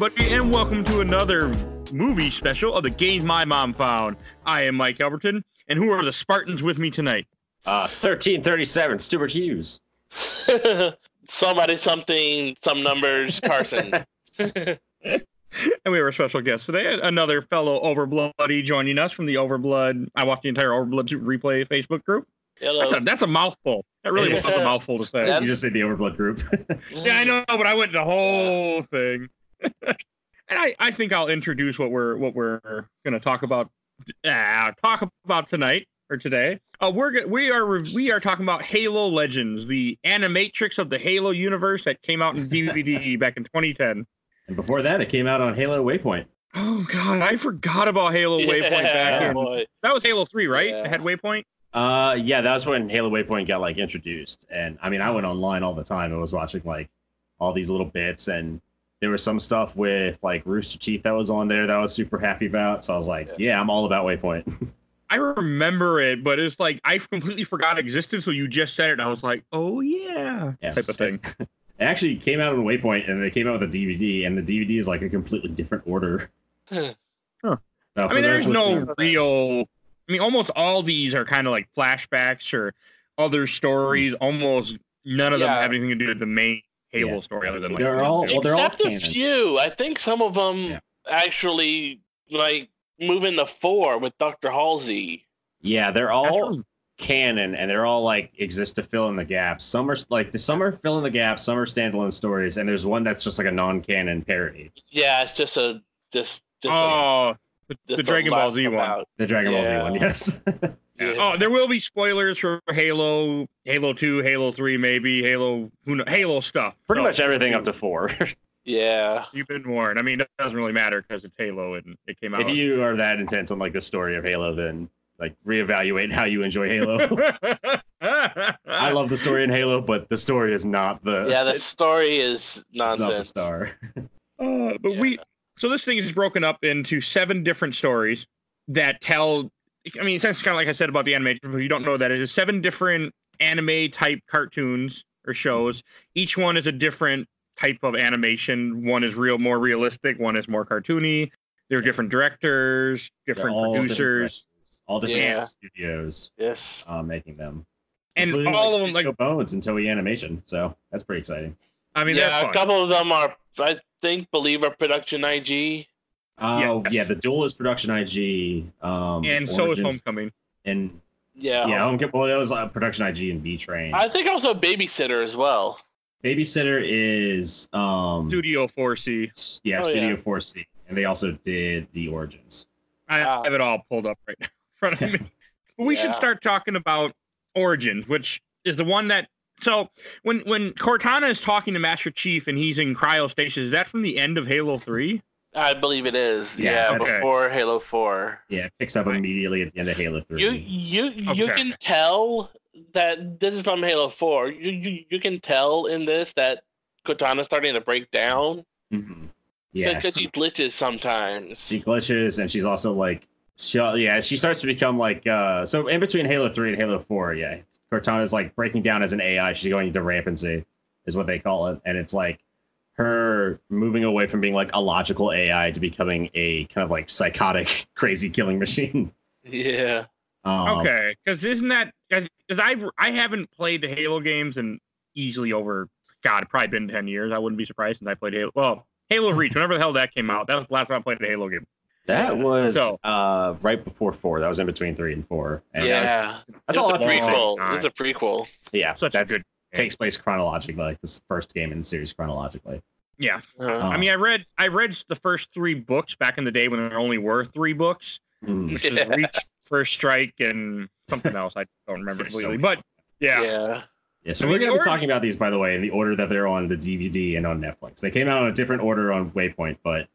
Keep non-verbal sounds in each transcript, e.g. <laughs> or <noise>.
everybody, and welcome to another movie special of the Games My Mom Found. I am Mike Albertin, and who are the Spartans with me tonight? Uh, 1337, Stuart Hughes. <laughs> Somebody, something, some numbers, Carson. <laughs> And we have a special guest today, another fellow Overbloody joining us from the Overblood. I watched the entire Overblood replay Facebook group. That's Hello. a, that's a mouthful. That really <laughs> was a mouthful to say. That- You just say the Overblood group. Yeah, I know, but I went the whole thing. And I, I think I'll introduce what we're what we're going to talk about uh, talk about tonight or today. Uh, we're go- we are we are talking about Halo Legends, the animatrix of the Halo universe that came out in <laughs> DVD back in 2010. and before that, it came out on Halo Waypoint. Oh god, I forgot about Halo Waypoint back Yeah, in. boy. That was Halo 3, right? Yeah. It had Waypoint. Uh, yeah, that was when Halo Waypoint got like introduced, and I mean, I went online all the time. and was watching like all these little bits, and there was some stuff with like Rooster Teeth that was on there that I was super happy about. So I was like, Yeah. yeah, I'm all about Waypoint. <laughs> I remember it, but it's like I completely forgot it existed. So you just said it, and I was like, "Oh yeah," Yeah. type of thing. <laughs> <laughs> It actually came out on Waypoint, and they came out with a DVD, and the DVD is like a completely different order. Huh. Uh, I mean, there's no real. I mean, almost all these are kind of like flashbacks or other stories. Almost none of them have anything to do with the main Halo Yeah. story, other than like They're all- well, they're all Except a few. I think some of them Yeah. actually like move into four with Dr. Halsey. Yeah, they're all true. canon and they're all like exist to fill in the gaps. Some are like the some are fill in the gaps, some are standalone stories, and there's one that's just like a non-canon parody. Yeah, it's just a just just a, Oh, the, just the Dragon Ball laugh Z one. about. The Dragon Ball Z one, yes. <laughs> Yeah. Yeah. Oh, there will be spoilers for Halo, Halo Two, Halo Three, maybe Halo. Who know, Halo stuff. Pretty So, much everything up to four. <laughs> Yeah. You've been warned. I mean, it doesn't really matter because it's Halo and it came out. if you are that intent on like the story of Halo, then like reevaluate how you enjoy Halo. <laughs> I love the story in Halo, but the story is not the Yeah, the story is not the nonsense. star. Uh, but we so this thing is broken up into seven different stories that tell. I mean, it's kind of like I said about the animation. But you don't know that it is seven different anime type cartoons or shows. Each one is a different type of animation. One is real, more realistic. One is more cartoony. There are different directors, different all producers, directors, all different Yeah. studios Yes. uh, making them. and Including, all like, of them. Like, Bones and Toei Animation. So that's pretty exciting. I mean, yeah, a couple of them are I think believe are production IG. Oh Yes. yeah, the duel is production IG. Um, and so is Homecoming. And Yeah. yeah, Home, well, that was uh, production IG and Bee Train. I think also babysitter as well. Babysitter is um, Studio 4C. yeah, Oh, Studio yeah. 4C, and they also did the Origins. I Wow. have it all pulled up right <laughs> now in front of me. But <laughs> we should start talking about Origins, which is the one that. So when when Cortana is talking to Master Chief and he's in cryostasis, is that from the end of Halo Three? I believe it is. Yeah, Yeah, okay. before Halo Four. Yeah, it picks up Right. immediately at the end of Halo 3. You you you Okay. can tell that this is from Halo Four. You you, you can tell in this that Cortana's starting to break down Mhm. Yeah, because she glitches sometimes. she glitches, and she's also like, she, yeah, she starts to become like, uh, so in between Halo 3 and Halo 4, yeah, Cortana's like breaking down as an AI. She's going into rampancy, is what they call it. And it's like her moving away from being like a logical AI to becoming a kind of like psychotic, <laughs> crazy killing machine. Yeah. Um, okay, because isn't that because I I haven't played the Halo games in easily over God, probably been ten years. I wouldn't be surprised since I played Halo. Well, Halo Reach, whenever the hell that came out, that was the last time I played a Halo game. That was So- uh, right before 4. That was in between 3 and 4. And Yeah. That's, that's a a lot of prequel. It's a prequel. Yeah, Such that a good. takes place chronologically, like this first game in the series chronologically. Yeah, Uh, I mean, I read I read the first three books back in the day when there only were three books. Mm. which is Reach, First Strike, and something else. I don't <laughs> remember There's so but yeah, yeah. Yeah, so I we're going to be talking about these, by the way, in the order that they're on the DVD and on Netflix. They came out in a different order on Waypoint, but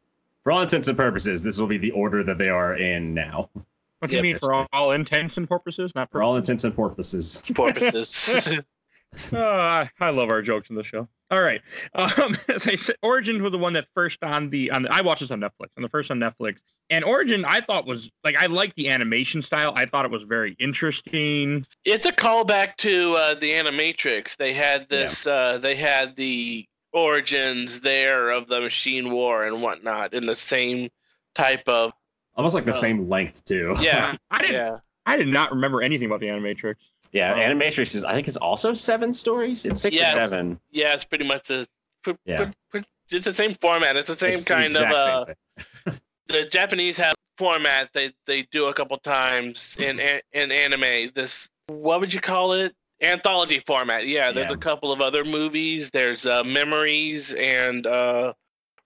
for all intents and purposes, this will be the order that they are in now. what do you Yeah, mean for all, all intents and purposes? Not For all intents and purposes. Purposes. <laughs> Uh, I- I love our jokes in the show. All right, um, <laughs> as I said, Origins was the one that first on the on. The, I watched this on Netflix, on the first on Netflix. And Origin, I thought was like I liked the animation style. I thought it was very interesting. it's a callback to uh, the Animatrix. They had this. Uh, they had the origins there of the machine war and whatnot in the same type of Almost like the Oh. same length too. yeah <laughs> I didn't. yeah I did not remember anything about the Animatrix. Yeah. Um, Animatrix is I think it's also seven stories. It's six Yes. or seven. yeah it's pretty much the pr- Yeah. pr- pr- it's the same format it's the same It's the kind of same uh <laughs> the Japanese have format they they do a couple times in in anime. This what would you call it? Anthology format. Yeah, there's Yeah. a couple of other movies. There's uh, Memories and uh,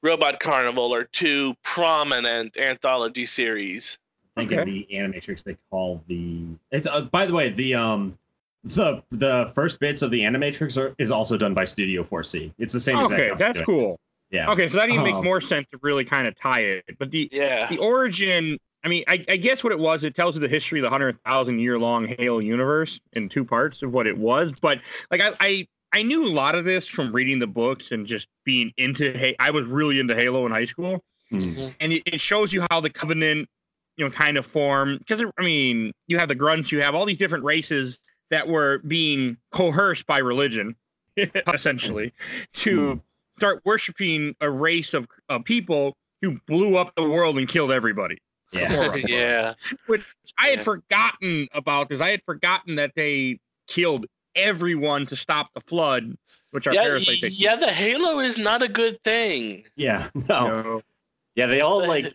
Robot Carnival are two prominent anthology series. I think in Okay. the Animatrix they call the it's uh, by the way the um the the first bits of the Animatrix are, is also done by Studio 4C. It's the same. Okay, company that's cool. Yeah. Okay, so that even Um, makes more sense to really kind of tie it. But the Yeah. the origin, I mean, I, I guess what it was, it tells you the history of the hundred thousand year long Halo universe in two parts of what it was. But like I, I I knew a lot of this from reading the books and just being into. Ha- I was really into Halo in high school. Hmm. and it, it shows you how the covenant you know kind of form because i mean you have the grunts you have all these different races that were being coerced by religion <laughs> essentially to Hmm. start worshiping a race of, of people who blew up the world and killed everybody Yeah. <laughs> Yeah. <laughs> which i had Yeah. forgotten about because i had forgotten that they killed everyone to stop the flood which are Yeah, parasites they yeah, the Halo is not a good thing. Yeah. you No. Yeah, they all like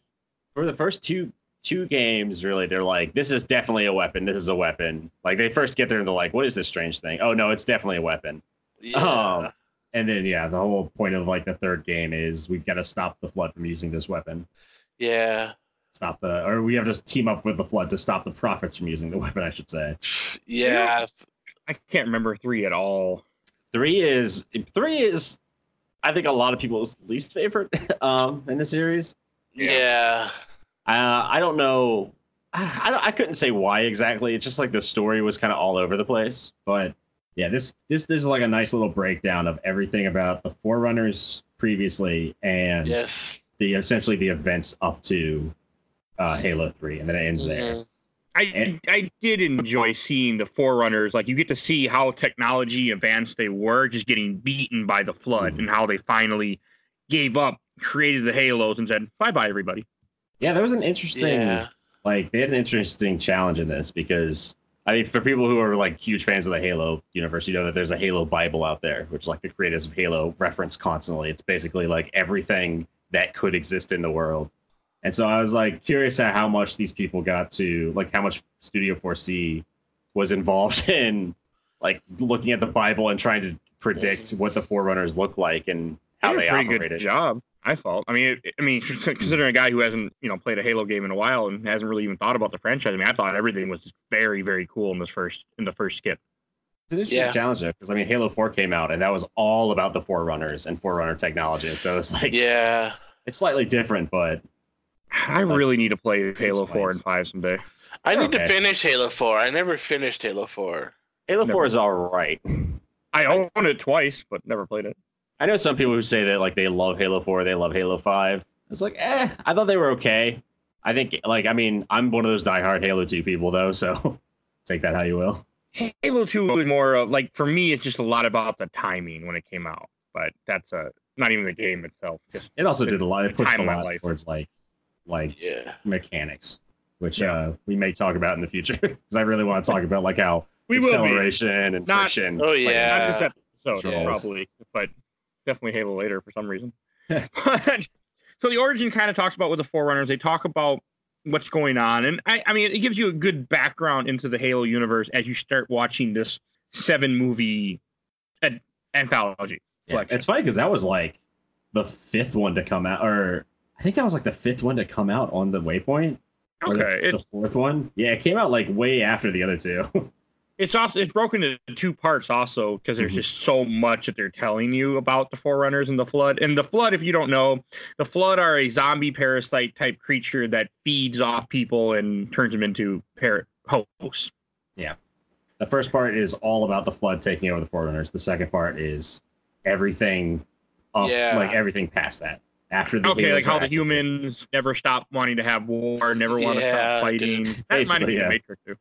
for the first two two games, really, they're like, this is definitely a weapon. This is a weapon. Like they first get there and they're like, what is this strange thing? Oh no, it's definitely a weapon. Yeah. Um, and then yeah, the whole point of like the third game is we've got to stop the flood from using this weapon. yeah. Stop the or we have to team up with the flood to stop the prophets from using the weapon, I should say. <sighs> Yeah. i can't remember three at all Three is three is I think a lot of people's least favorite <laughs> um in the series. Yeah. Uh, I don't know. I, <sighs> I don't- I couldn't say why exactly. It's just like the story was kind of all over the place. But yeah, this this, this is like a nice little breakdown of everything about the Forerunners previously and Yes. the essentially the events up to uh, Halo Three, and then it ends there. Mhm. I And- I did enjoy seeing the forerunners. Like you get to see how technology advanced they were, just getting beaten by the flood, Mhm. and how they finally gave up, created the halos, and said bye bye everybody. Yeah, there was an interesting Yeah. like they had an interesting challenge in this because I mean for people who are like huge fans of the Halo universe, you know that there's a Halo Bible out there, which like the creators of Halo reference constantly. It's basically like everything that could exist in the world. And so I was like curious at how much these people got to like how much Studio 4C was involved <laughs> in like looking at the Bible and trying to predict what the Forerunners look like and how Did they a pretty operated. good job. I thought. I mean, it, I mean, <laughs> considering a guy who hasn't you know played a Halo game in a while and hasn't really even thought about the franchise. I mean, I thought everything was just very very cool in this first in the first skip. It's an interesting Yeah. challenge because I mean, Halo Four came out and that was all about the Forerunners and Forerunner technology. So it's like Yeah. it's slightly different, but I really need to play Halo Four explains. and Five someday. I need to finish Halo 4. I never finished Halo 4. Halo Never Four is all right. I own it twice, but never played it. I know some people who say that like they love Halo Four, they love Halo Five. It's like, eh, I thought they were okay. I think like I mean, I'm one of those diehard Halo Two people though, so <laughs> take that how you will. Halo Two was more of like for me, it's just a lot about the timing when it came out. But that's a not even the game itself. Just It also did a lot. It pushed a lot life. towards like like Yeah. mechanics, which Yeah. uh we may talk about in the future <laughs> because I really want to talk about like how <laughs> we will be acceleration and Not- friction. Oh, plays yeah. not this episode Trolls. probably, but definitely Halo later for some reason. <laughs> But- so the origin kind of talks about with the Forerunners. They talk about what's going on, and I, I mean, it gives you a good background into the Halo universe as you start watching this seven movie ad- anthology. Yeah, it's funny because that was like the fifth one to come out, or I think that was like the fifth one to come out on the Waypoint. Or the- Okay, the, fourth one. Yeah, it came out like way after the other two. <laughs> it's also it's broken into two parts also because there's Mhm. just so much that they're telling you about the Forerunners and the Flood. And the Flood, if you don't know, the Flood are a zombie parasite type creature that feeds off people and turns them into par- hosts. Yeah the first part is all about the flood taking over the Forerunners. The second part is everything up, Yeah. like everything past that. After the Okay, like how the active. humans never stop wanting to have war, never want to stop fighting. didn't- That reminded me Basically, of yeah. Matrix too.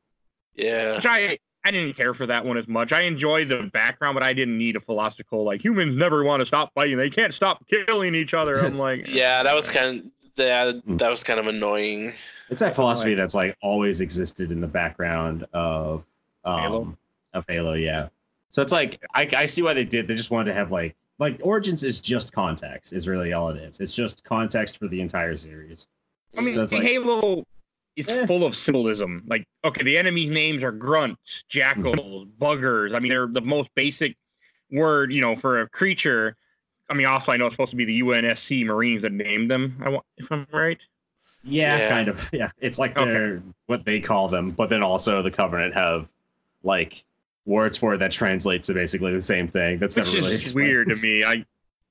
Yeah. Which I I didn't care for that one as much. I enjoyed the background, but I didn't need a philosophical like humans never want to stop fighting. They can't stop killing each other. I'm <laughs> like, Yeah, that was kind of that. Hmm. That was kind of annoying. It's that philosophy that's like always existed in the background of um, Halo? of Halo, yeah. So it's like I, I see why they did. They just wanted to have like like Origins is just context is really all it is. It's just context for the entire series. I mean, So see, like- Halo is Eh. full of symbolism. Like, okay, the enemy's names are grunts, jackals, buggers. I mean, they're the most basic word, you know, for a creature. I mean, also, I know it's supposed to be the UNSC Marines that named them. I want, if I'm right. Yeah, Yeah. kind of. Yeah, it's like Okay. they're what they call them, but then also the Covenant have like words for it that translates to basically the same thing. That's Which never really is weird to me. I,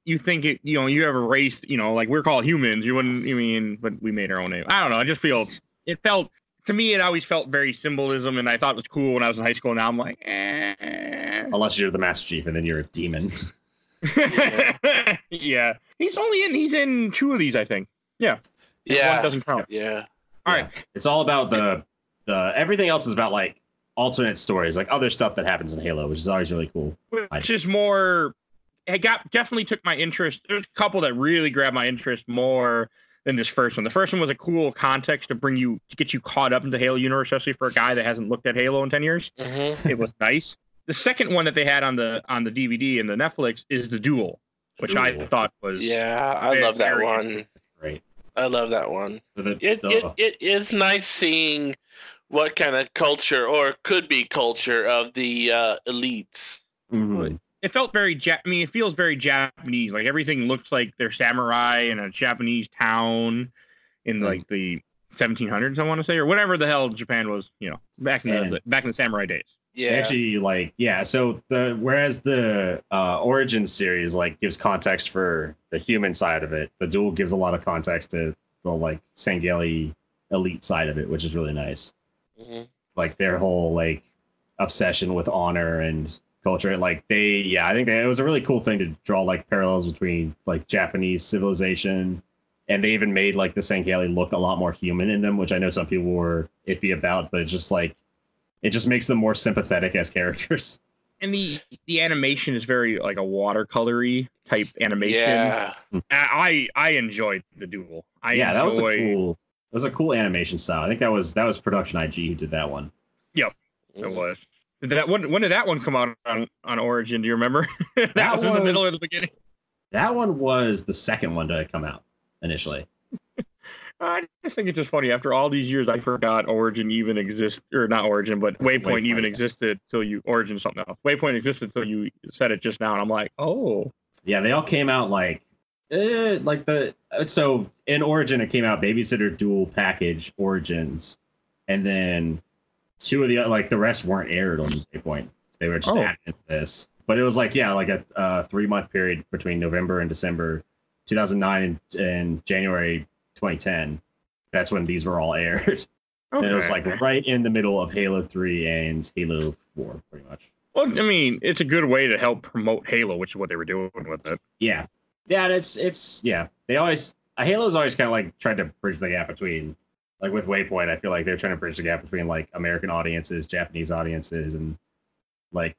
you think it, you know, you have a race, you know, like we're called humans. You wouldn't, you mean, but we made our own name. I don't know. I just feel it felt to me. It always felt very symbolism, and I thought it was cool when I was in high school. Now I'm like, eh. Unless you're the Master Chief and then you're a demon. <laughs> yeah, he's only in. He's in two of these, I think. One Yeah, doesn't count. yeah. All Yeah. right. It's all about the the everything else is about like alternate stories, like other stuff that happens in Halo, which is always really cool. which is more. It got definitely took my interest. There's a couple that really grabbed my interest more than this first one. The first one was a cool context to bring you to get you caught up into Halo universe, especially for a guy that hasn't looked at Halo in ten years. hmm It was nice. The second one that they had on the on the DVD and the Netflix is the Duel, which I thought was Yeah, I Very- love that one. That's great. I love that one. It, it it is nice seeing what kind of culture or could be culture of the uh, elites. Mhm. It felt very ja- I mean, it feels very Japanese. Like everything looks like they're samurai in a Japanese town in Mm. like the 1700s, I want to say, or whatever the hell Japan was, you know, back in And- the back in the samurai days. Yeah, Actually, like yeah. So the whereas the uh, Origin series like gives context for the human side of it, the Duel gives a lot of context to the like Sangheili elite side of it, which is really nice. Mhm. like their whole like obsession with honor and culture like they yeah i think that it was a really cool thing to draw like parallels between like japanese civilization and they even made like the Sangheili look a lot more human in them which i know some people were iffy about but it's just like it just makes them more sympathetic as characters <laughs> And the the animation is very like a watercolory type animation. yeah. I I enjoyed the duel. I yeah that was a cool That was a cool animation style i think that was that was production ig who did that one Yep, It mm. was. Did that when when did that one come out on, on Origin? Do you remember? <laughs> that, That was in the middle or the beginning. that one was the second one to come out initially <laughs> I just think it's just funny. After all these years, I forgot Origin even exists, or not Origin, but Waypoint, Waypoint, even yeah. existed till you Origin something else. Waypoint existed till you said it just now, and I'm like, oh, Yeah, they all came out like, eh, like the uh, so in Origin it came out Babysitter Duel Package Origins, and then two of the like the rest weren't aired on Waypoint. They were just Oh. added into this, but it was like yeah, like a uh, three month period between November and December, 2009 and, and January 2010. That's when these were all <laughs> aired. okay. And it was like right in the middle of Halo 3 and Halo 4, pretty much. well, I mean, it's a good way to help promote Halo, which is what they were doing with it. Yeah, yeah, it's it's yeah. They always Halo's always kind of like tried to bridge the gap between like with Waypoint. I feel like they're trying to bridge the gap between like American audiences, Japanese audiences, and like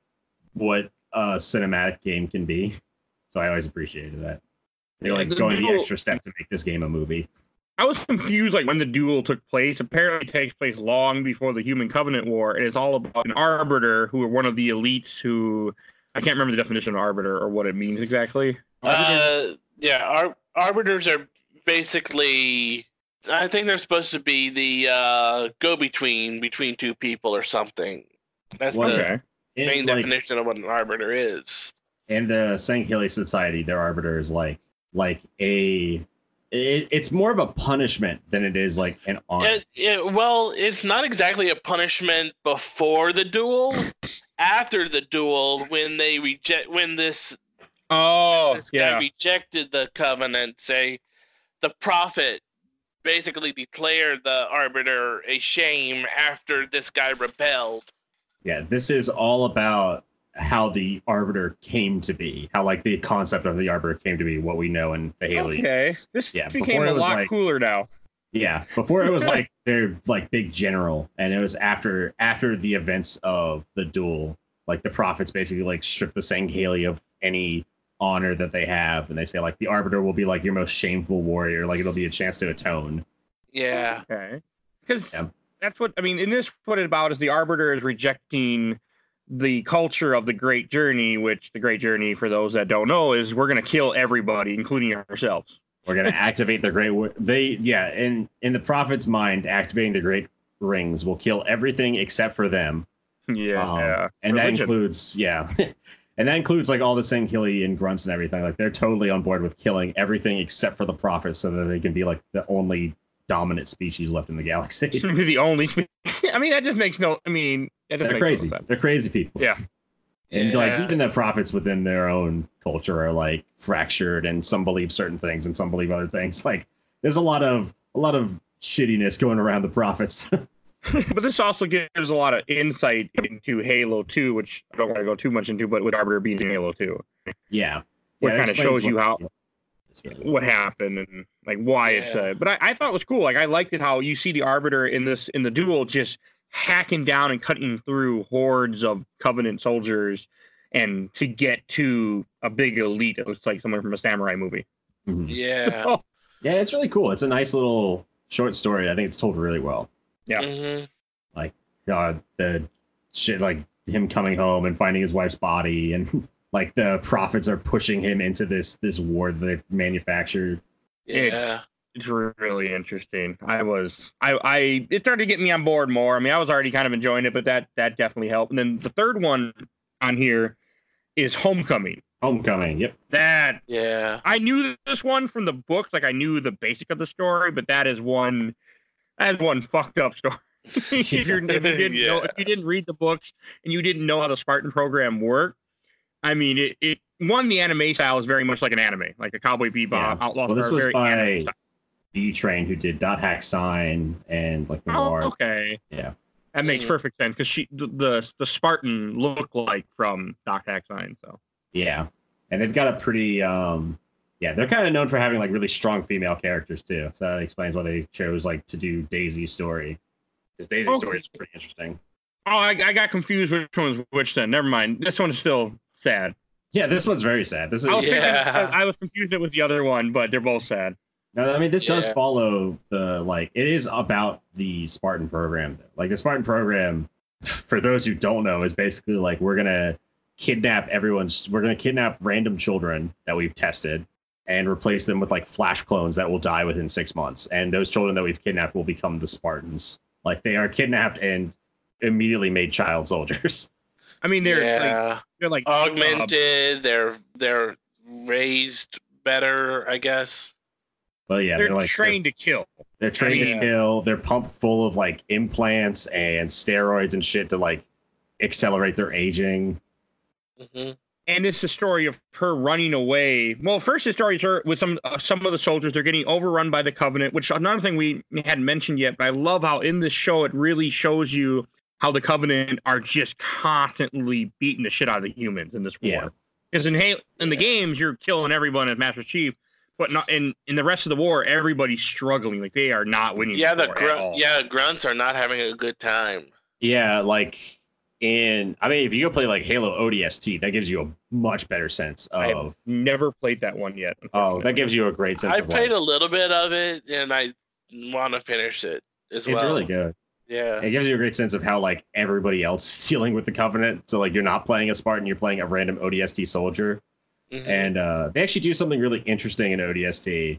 what a cinematic game can be. So I always appreciated that. They're like the going the extra step to make this game a movie. I was confused, like when the duel took place. Apparently, it takes place long before the Human Covenant War, and it's all about an arbiter who are one of the elites who I can't remember the definition of arbiter or what it means exactly. Uh, yeah, Ar- arbiters are basically. I think they're supposed to be the uh, go-between between two people or something. That's Well, the okay. In, main like, definition of what an arbiter is. in the Sangheili society, their arbiter is like like a. It, it's more of a punishment than it is like an honor. It, it, well, it's not exactly a punishment before the duel. After the duel, when they reject, when this Oh, this guy yeah. rejected the covenant, say the prophet basically declared the arbiter a shame after this guy rebelled. Yeah, this is all about how the arbiter came to be, how like the concept of the arbiter came to be, what we know in the Halo. Okay, this Yeah, became before a it was lot like- cooler now. Yeah, before it was <laughs> like their like big general, and it was after after the events of the duel, like the prophets basically like stripped the Sangheili of any honor that they have, and they say like the arbiter will be like your most shameful warrior, like it'll be a chance to atone. Yeah. Okay. Because Yeah. that's what I mean. In this, what it about is the arbiter is rejecting the culture of the Great Journey, which the Great Journey, for those that don't know, is we're going to kill everybody, including ourselves. We're gonna activate the great. Wa- They yeah, in in the prophet's mind, activating the great rings will kill everything except for them. Yeah. Um, yeah. and that includes yeah, <laughs> and that includes like all the Sangheili and grunts and everything. Like they're totally on board with killing everything except for the prophets, so that they can be like the only dominant species left in the galaxy. <laughs> The only. <laughs> I mean, that just makes no. I mean, they're makes no crazy. sense. They're crazy people. Yeah. And like even the prophets within their own culture are like fractured, and some believe certain things and some believe other things. <laughs> Like there's a lot of a lot of shittiness going around the prophets. <laughs> but this also gives a lot of insight into Halo 2, which I don't want to go too much into, but with Arbiter being in Halo 2, yeah, Where it kinda explains shows you how- It's what happened and like why it's Yeah. uh but I, I thought it was cool like i liked it how you see the arbiter in this in the duel just hacking down and cutting through hordes of covenant soldiers and to get to a big elite it looks like someone from a samurai movie Mhm. Yeah. <laughs> Oh, Yeah, it's really cool. It's a nice little short story. I think it's told really well. Yeah. Mhm. God, the shit like him coming home and finding his wife's body, and <laughs> like the prophets are pushing him into this this war that they manufactured. Yeah. it's really interesting i was i i it started to get me on board more i mean i was already kind of enjoying it but that that definitely helped and then the third one on here is homecoming Homecoming. Yep. that Yeah. I knew this one from the books, like I knew the basic of the story, but that is one that is one fucked up story. <laughs> if, you're, if you didn't know, <laughs> if you didn't read the books and you didn't know how the Spartan program worked, I mean, it, it one the anime style is very much like an anime, like a Cowboy Bebop, Yeah. Outlaw. Well, this Star, was very by anime style. Bee Train who did Dot Hack Sign and like Oh, Noir. okay, Yeah. that makes Mhm. perfect sense because she the, the the Spartan look like from Doc Hack Sign, so Yeah. And they've got a pretty um yeah, they're kind of known for having like really strong female characters too. So that explains why they chose like to do Daisy's story. Because Daisy's Okay. story is pretty interesting. oh, I, I got confused which one was which. Then never mind. This one's still sad. Yeah, this one's very sad. This is I was, Yeah. I, I was confused it with the other one, but they're both sad. No, I mean this does follow the like it is about the Spartan program. Like the Spartan program, <laughs> for those who don't know, is basically like we're gonna kidnap everyone's we're gonna kidnap random children that we've tested and replace them with like flash clones that will die within six months. And those children that we've kidnapped will become the Spartans. Like they are kidnapped and immediately made child soldiers. <laughs> I mean, they're like they're like uh, Augmented. They're they're raised better, I guess. But yeah, they're, they're, like trained to kill. They're trained mean- to kill. They're pumped full of like implants and steroids and shit to like accelerate their aging. hmm And it's the story of her running away. Well, first the story is her with some uh, some of the soldiers. They're getting overrun by the Covenant, which another thing we hadn't mentioned yet. But I love how in this show it really shows you how the Covenant are just constantly beating the shit out of the humans in this war. Yeah. Because in Halo, in the Yeah. games, you're killing everyone as Master Chief, but not in in the rest of the war. Everybody's struggling. Like they are not winning. Yeah, the war at all. Yeah, grunts are not having a good time. Yeah, like in I mean, if you go play like Halo ODST, that gives you a much better sense I have of. never played that one yet. Oh, that gives you a great sense. I of played like, a little bit of it, and I want to finish it as It's well. It's really good. Yeah. It gives you a great sense of how like everybody else is <laughs> dealing with the Covenant. So like you're not playing a Spartan, you're playing a random ODST soldier. Mhm. and uh, they actually do something really interesting in ODST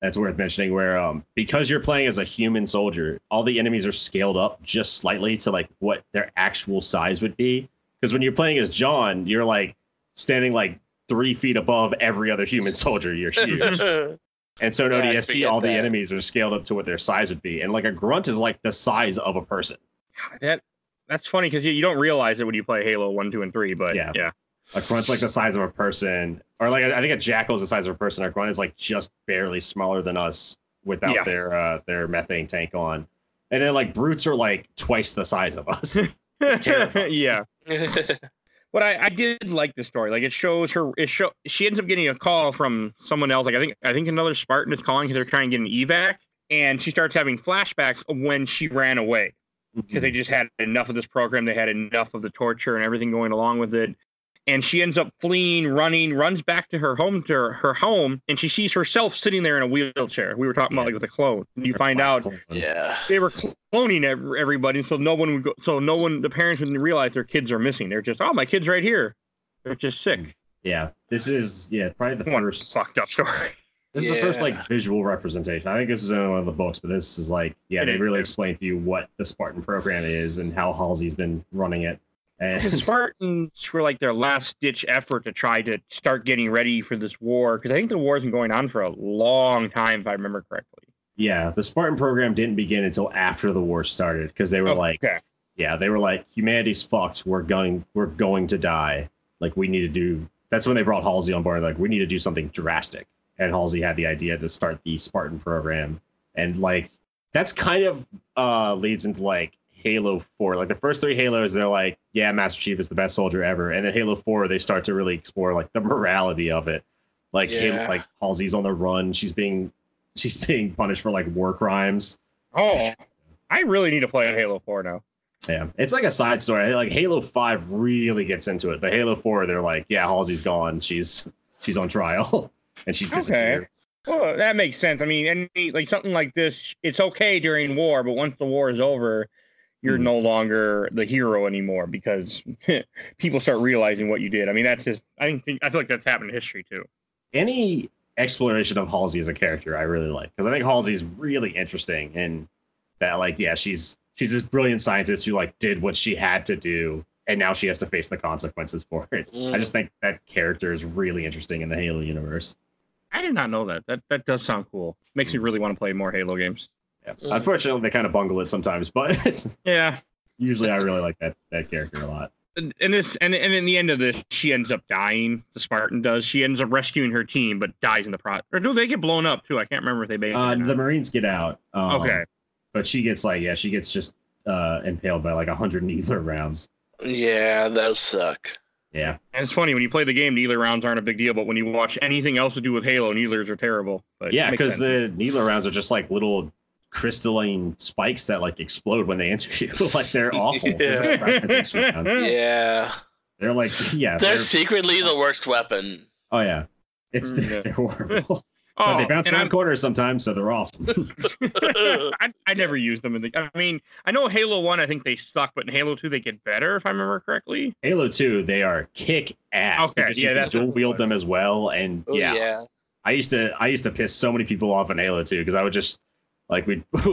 that's worth mentioning. Where um, because you're playing as a human soldier, all the enemies are scaled up just slightly to like what their actual size would be. Because when you're playing as John, you're like standing like three feet above every other human soldier. You're huge, <laughs> and so in Yeah, ODST, all the that. enemies are scaled up to what their size would be, and like a grunt is like the size of a person. that that's funny because you, you don't realize it when you play Halo one, two, and three. But Yeah. yeah, A grunt's like the size of a person, or like I think a jackal is the size of a person. A grunt is like just barely smaller than us without Yeah. their uh, their methane tank on. And then like brutes are like twice the size of us. <laughs> It's terrifying. yeah. <laughs> But I, I did like the story. Like it shows her. It show she ends up getting a call from someone else. Like I think I think another Spartan is calling because they're trying to get an evac. and she starts having flashbacks of when she ran away because they just had enough of this program. They had enough of the torture and everything going along with it. And she ends up fleeing, running, runs back to her home, to her, her home, and she sees herself sitting there in a wheelchair. We were talking about like with a clone. And you find out Yeah. they were cloning ev- everybody, so no one would go. So no one, the parents wouldn't realize their kids are missing. They're just, oh, my kid's right here. They're just sick. Mm. Yeah, this is yeah probably the One first. fucked up story. <laughs> This is the first like visual representation. I think this is in one of the books, but this is like yeah, It they is. really explain to you what the Spartan program is and how Halsey's been running it. The Spartans were like their last ditch effort to try to start getting ready for this war because I think the war's been going on for a long time, if I remember correctly. yeah, the Spartan program didn't begin until after the war started because they were like okay. yeah, they were like humanity's fucked. We're going we're going to die. Like we need to do. That's when they brought Halsey on board. Like we need to do something drastic. And Halsey had the idea to start the Spartan program. And like that's kind of uh leads into like Halo 4. Like the first three Halos, they're like, yeah, Master Chief is the best soldier ever. And then Halo 4, they start to really explore like the <laughs> morality of it. Like Halo, like Halsey's on the run. She's being she's <laughs> being punished for like war crimes. Oh, I really need to play on Halo 4 now. Yeah, it's like a side story. Like Halo Five really gets into it, but Halo Four, they're like, yeah, Halsey's gone. She's she's on trial, <laughs> and she disappeared. Okay. Well, that makes sense. I mean, any like something like this, it's okay during war, but once the war is over, you're Mhm. no longer the hero anymore because <laughs> people start realizing what you did. I mean, that's just I think I feel like that's happened in history too. Any exploration of Halsey as a character, I really like because I think Halsey's really interesting and that like yeah, she's she's this brilliant scientist who like did what she had to do, and now she has to face the consequences for it. Mm. I just think that character is really interesting in the Halo universe. I did not know that. That that does sound cool. Makes me really want to play more Halo games. Yeah. Mm. Unfortunately, they kind of bungle it sometimes, but <laughs> Yeah. usually I really like that that character a lot. And and this and and in the end of this, she ends up dying. The Spartan does. She ends up rescuing her team, but dies in the process. Or do they get blown up too? I can't remember if they made. Uh, or not. the Marines get out. Um, okay. but she gets like yeah she gets just uh impaled by like a hundred needler rounds Yeah, those suck. yeah And it's funny when you play the game, needler rounds aren't a big deal, but when you watch anything else to do with Halo, needlers are terrible. But yeah because the needler rounds are just like little crystalline spikes that like explode when they answer you <laughs> like they're <laughs> awful They're just fragmentation rounds. Yeah. they're like yeah They're they're, secretly the worst weapon. oh yeah it's Mm, yeah. they're, <laughs> they're horrible oh, but they bounce around I'm- corners sometimes so they're awesome I, I never used them in the. I mean, I know Halo One. I think they suck, but in Halo Two they get better, if I remember correctly. halo 2 they are kick ass Okay, because yeah, you can that's dual wield them as well and Oh, yeah yeah. I used to I used to piss so many people off in Halo 2 because I would just like we'd <laughs>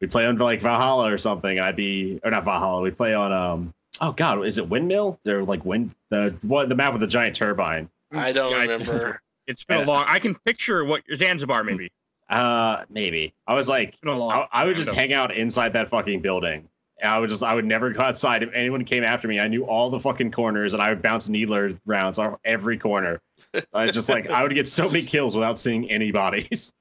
we'd play on like Valhalla or something I'd be or not Valhalla we'd play on um oh god is it Windmill they're like wind the what the map with the giant turbine I don't I- remember. It's been a long. I can picture what Zanzibar maybe. uh maybe I was like It's been a long. I, I would just ago. hing out inside that fucking building and I would just I would never go outside if anyone came after me I knew all the fucking corners and I would bounce needler rounds off every corner I was just like I would get so many kills without seeing any bodies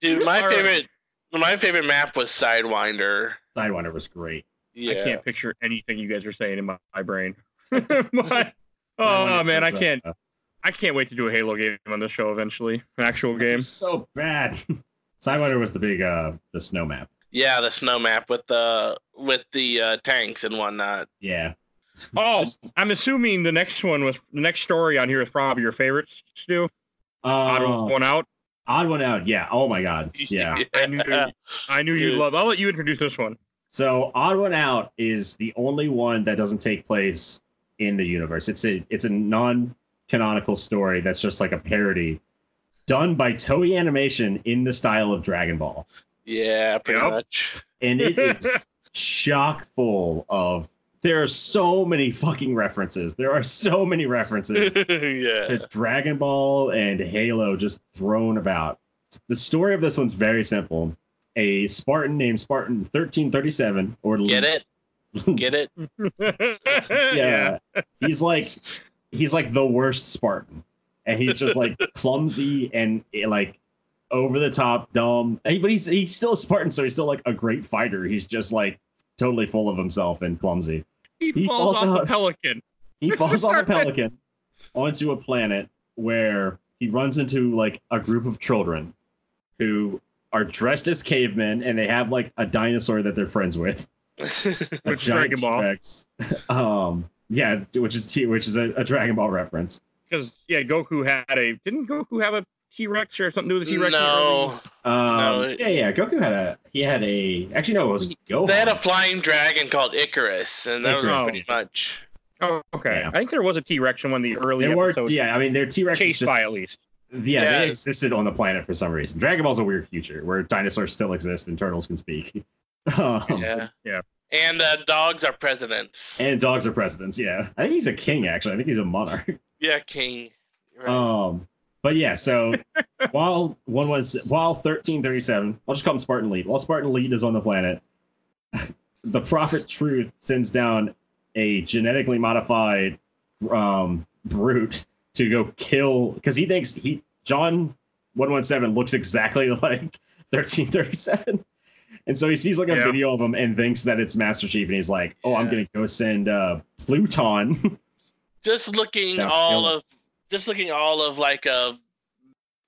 Dude, my <laughs> All right. favorite my favorite map was Sidewinder. Sidewinder was great Yeah. I can't picture anything you guys are saying in my, my brain. <laughs> <laughs> My- oh man, I can't. I can't wait to do a Halo game on this show eventually. An actual It's game. so bad. Sidewinder was the big uh the snow map. Yeah, the snow map with the with the uh, tanks and whatnot. Yeah. Oh, I'm assuming the next one was the next story on here is probably your favorite, Stu. Odd Uh, one out. Odd one out. Yeah. Oh my god. <laughs> Yeah. I knew, I knew you'd love. I'll let you introduce this one. So odd one out is the only one that doesn't take place in the universe. It's a it's a non-canonical story that's just like a parody done by Toei Animation in the style of Dragon Ball. yeah, pretty Yep. much. And it <laughs> is chock full of there are so many fucking references. There are so many references. <laughs> yeah. to Dragon Ball and Halo just thrown about. The story of this one's very simple. A Spartan named Spartan 1337 or Get it? Get it? <laughs> yeah. He's like he's like the worst Spartan. And he's just like <laughs> clumsy and eh, like over the top dumb. Eh, But he's he's still a Spartan so he's still like a great fighter. He's just like totally full of himself and clumsy. He, He falls, falls off the pelican. he <laughs> falls off a pelican onto a planet where he runs into like a group of children who are dressed as cavemen and they have like a dinosaur that they're friends with. <laughs> Which Dragon Ball. <laughs> Um, yeah, which is T, which is a, a Dragon Ball reference. Because yeah, Goku had a didn't Goku have a T Rex or something to do with the T Rex? no, Um, No, yeah, yeah. Goku had a he had a actually no, it was Gohan. they had a flying dragon called Icarus, and that was pretty much. Oh, okay. Yeah. I think there was a T Rex in one of the early They were yeah. I mean, their T Rex chased just by at least. yeah, Yeah. they existed on the planet for some reason. Dragon Ball's a weird future where dinosaurs still exist and turtles can speak. <laughs> Um, Yeah. Yeah. And uh, dogs are presidents. And dogs are presidents. Yeah, I think he's a king. Actually, I think he's a monarch. Yeah, king. Right. Um, but yeah, so while one was while thirteen thirty seven, I'll just call him Spartan Lead. While Spartan Lead is on the planet, <laughs> the Prophet Truth sends down a genetically modified um brute to go kill because he thinks he John one one seven looks exactly <laughs> like thirteen thirty seven. And so he sees like a Yeah. video of him and thinks that it's Master Chief, and he's like, "Oh, I'm gonna go send uh, Pluton." <laughs> just looking all of, just looking all of like a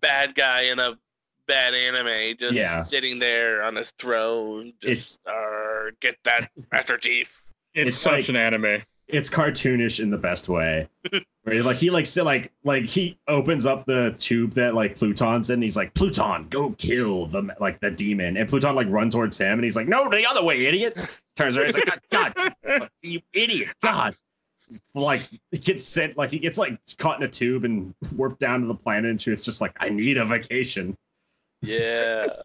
bad guy in a bad anime, just Yeah. sitting there on his throne. Just uh, get that <laughs> Master Chief. It's, It's such like- an anime. it's cartoonish in the best way. <laughs> Where like he like sit like like he opens up the tube that like Pluton's in. And he's like Pluton, go kill the like the demon, and Pluton like run towards him, and he's like, no, the other way, idiot. <laughs> Turns around, he's like, God, God, you idiot, God. Like he gets sent, like he gets like caught in a tube and warped down to the planet, and Truth's just like, I need a vacation. Yeah. <laughs>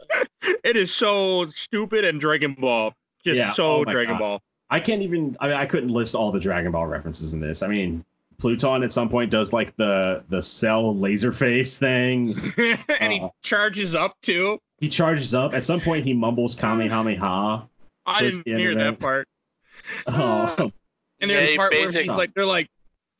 It is so stupid and Dragon Ball. Just Yeah, so oh Dragon God. Ball. I can't even. I mean, I couldn't list all the Dragon Ball references in this. I mean, Pluton at some point does like the the cell laser face thing. <laughs> and he Uh. charges up too. He charges up. At some point, he mumbles Kamehameha. I towards didn't hear that part. <laughs> Oh, And there's he a part where he's like, they're like,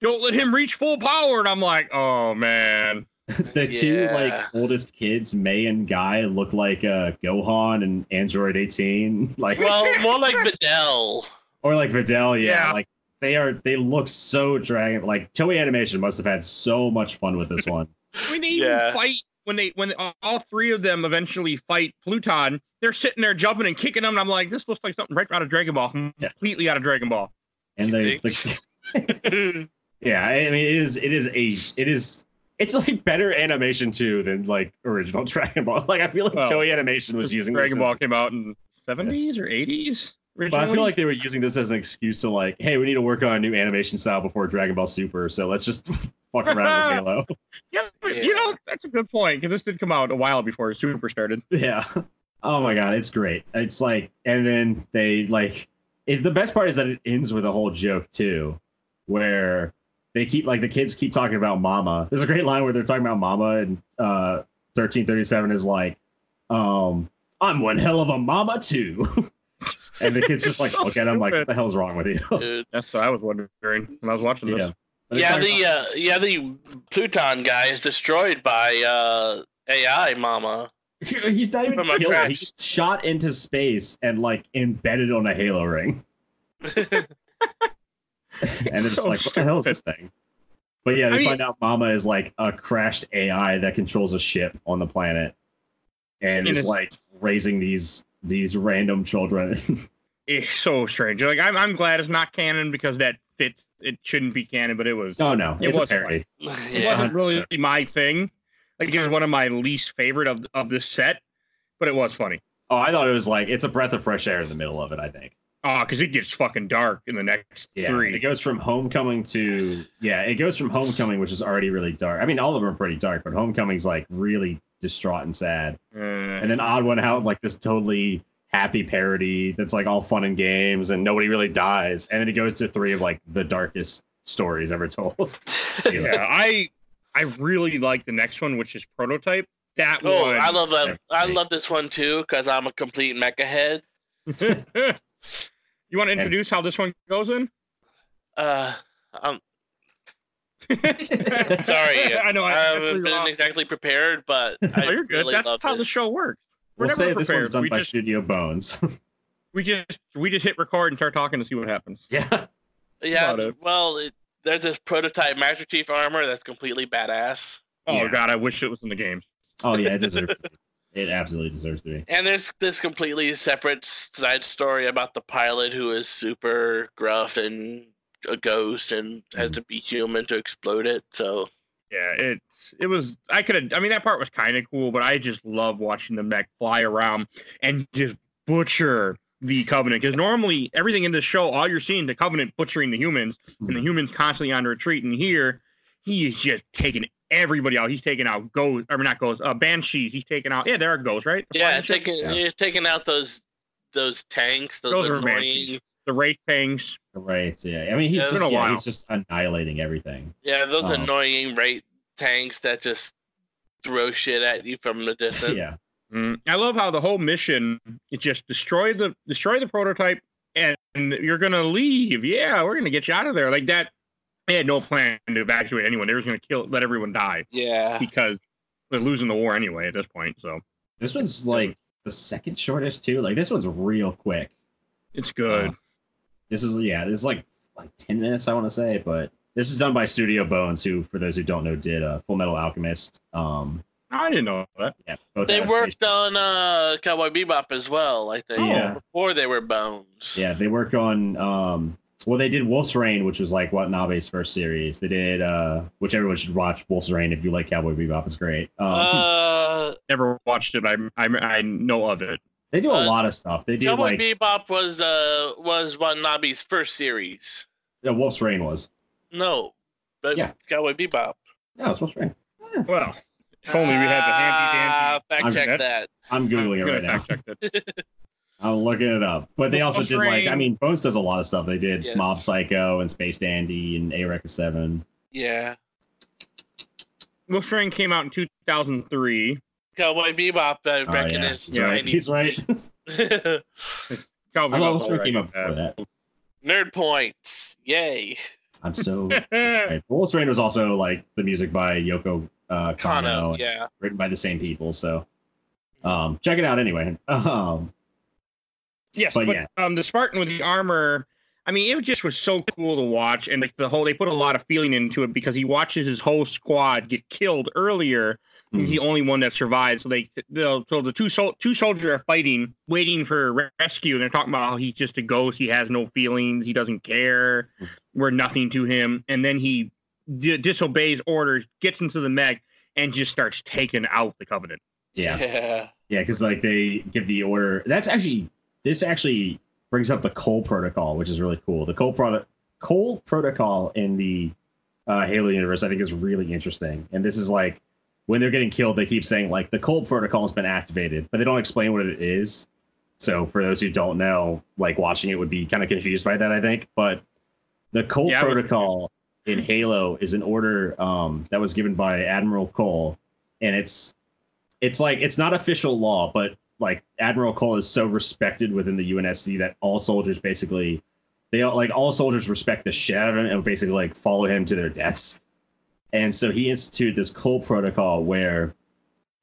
don't let him reach full power. And I'm like, oh man. <laughs> the two like oldest kids, May and Guy, look like uh, Gohan and Android 18, <laughs> like Well, <laughs> more like Videl. or like Videl. Yeah, Yeah. like they are. They look so dragon. Like Toei Animation must have had so much fun with this one. When they even fight, when they when all three of them eventually fight Pluton, they're sitting there jumping and kicking them. And I'm like, this looks like something right out of Dragon Ball, Yeah. completely out of Dragon Ball. And You they, the, <laughs> yeah, I mean, it is. It is a. It is. It's like better animation too than like original <laughs> Dragon Ball. Like I feel like Well, Toei Animation was using Dragon this Ball as- came out in 70s or 80s But. I feel like they were using this as an excuse to like, hey, we need to work on a new animation style before Dragon Ball Super, so let's just <laughs> fuck around with Halo. yeah, but, Yeah. you know, that's a good point because this did come out a while before Super started. yeah. Oh my god, it's great. It's like, and then they like, it, the best part is that it ends with a whole joke too, where they keep like the kids keep talking about Mama. There's a great line where they're talking about Mama, and uh, 1337 is like, um, I'm one hell of a mama too. <laughs> and the kids just like look at him like, what the hell's wrong with you? Dude. That's what I was wondering when I was watching this. Yeah. Yeah, like- the uh, yeah the Pluton guy is destroyed by uh, AI Mama. He's not even From killed. He's shot into space and like embedded on a halo ring. <laughs> and it's just <laughs> So oh, like, what the hell is this thing? But yeah, they I mean- find out Mama is like a crashed AI that controls a ship on the planet, and And is it's- like raising these these random children. <laughs> It's so strange. Like I'm, I'm glad it's not canon because that fits. It shouldn't be canon, but it was. oh no, It it's a was parody. It wasn't really my thing. Like it was one of my least favorite of of this set, but it was funny. Oh, I thought it was like it's a breath of fresh air in the middle of it. I think. Oh, because it gets fucking dark in the next Yeah, three. it goes from Homecoming to yeah, it goes from Homecoming, which is already really dark. I mean, all of them are pretty dark, but Homecoming's like really distraught and sad. Uh, And then Odd One Out, like this totally happy parody that's like all fun and games, and nobody really dies. And then it goes to three of like the darkest stories ever told. <laughs> <laughs> yeah, I I really like the next one, which is prototype. That Oh, one. I love that. I love this one too because I'm a complete mecha head. <laughs> you want to introduce how this one goes in? Uh, I'm <laughs> <laughs> sorry. I know. I, I I haven't been off. exactly prepared, but I Oh, you're good. really That's love how the show works. We're we'll never say this prepared. one's done we by just Studio Bones. we just we just hit record and start talking to see what happens. yeah. Yeah, it. well, it, there's this prototype Master Chief armor that's completely badass. Oh Yeah. god, I wish it was in the game. Oh yeah, it deserves. It absolutely deserves to be. And there's this completely separate side story about the pilot who is super gruff and a ghost and has Mhm. to be human to explode it. So Yeah, it's it was. I could have. I mean, that part was kind of cool, but I just love watching the mech fly around and just butcher the Covenant. Because normally everything in this show, all you're seeing the Covenant butchering the humans, and the humans constantly on retreat. And here, he is just taking everybody out. He's taking out ghosts, or not ghosts, uh, banshees. He's taking out. Yeah, there are ghosts, right? The yeah, taking Yeah. you're taking out those those tanks, those, Those are annoying. banshees. the Wraith tanks. Right. Yeah. I mean, he's Yeah, just, it's been a yeah, while. he's just annihilating everything. Yeah, those Oh. annoying Wraith tanks that just throw shit at you from the <laughs> distance. yeah. Mm, I love how the whole mission is just destroy the destroy the prototype and you're gonna leave. Yeah, we're gonna get you out of there. Like that. They had no plan to evacuate anyone. They were just gonna kill, let everyone die Yeah. because they're losing the war anyway at this point. So This one's like the second shortest too. Like this one's real quick. it's good. Uh, This is yeah. This is like like ten minutes I want to say, but this is done by Studio Bones, who for those who don't know did uh, Fullmetal Alchemist. Um, I didn't know that. yeah. They adaptations. worked on uh, Cowboy Bebop as well, I think. Yeah. Before they were Bones. Yeah, they work on um well they did Wolf's Rain, which was like Watanabe's first series. They did uh which everyone should watch Wolf's Rain if you like Cowboy Bebop. It's great. Um Uh, Never watched it. I I, I know of it. they do a uh, lot of stuff. They do Cowboy like Bebop was uh was Watanabe's first series. yeah, Wolf's Rain was. No, but Yeah. Cowboy Bebop. Yeah, it's Wolf's Rain. Well, if only we had the handy dandy. Ah, Fact I'm- check that. I'm googling it I'm right now. fact check that. <laughs> I'm looking it up. But they also did like I mean Bones does a lot of stuff. They did Yes. Mob Psycho and Space Dandy and Eureka Seven. Yeah. Wolf Rain came out in 2003. Cowboy Bebop, I Oh, reckon, yeah. is He's right. He's <laughs> right. Cowboy I love Bebop's Wolf's Rain came alright. up before that. <laughs> Nerd points. Yay. I'm so right. Wolf's Rain was also like the music by Yoko uh, Kanno, Kanno, yeah. written by the same people. So um, check it out anyway. <laughs> Um, Yes, But but, yeah. um, the Spartan with the armor. I mean, it just was so cool to watch, and like the whole, they put a lot of feeling into it because he watches his whole squad get killed earlier. He's Hmm. the only one that survived. So they, they'll- so the two sol- two soldiers are fighting, waiting for rescue, and they're talking about how he's just a ghost. He has no feelings. He doesn't care. Hmm. We're nothing to him. And then he di- disobeys orders, gets into the mech, and just starts taking out the Covenant. yeah, Yeah. yeah, because like they give the order. That's actually this actually brings up the Cole Protocol, which is really cool. The Cole product Cole Protocol in the uh, Halo universe, I think, is really interesting. And this is like when they're getting killed, they keep saying like the Cole Protocol has been activated, but they don't explain what it is. So for those who don't know, like watching it would be kind of confused by that, I think. But the Cole Yeah, I would- Protocol in Halo is an order um, that was given by Admiral Cole, and it's it's like it's not official law, but like Admiral Cole is so respected within the UNSC that all soldiers basically they all, like all soldiers respect the shit out of him and basically like follow him to their deaths. And so he instituted this Cole protocol where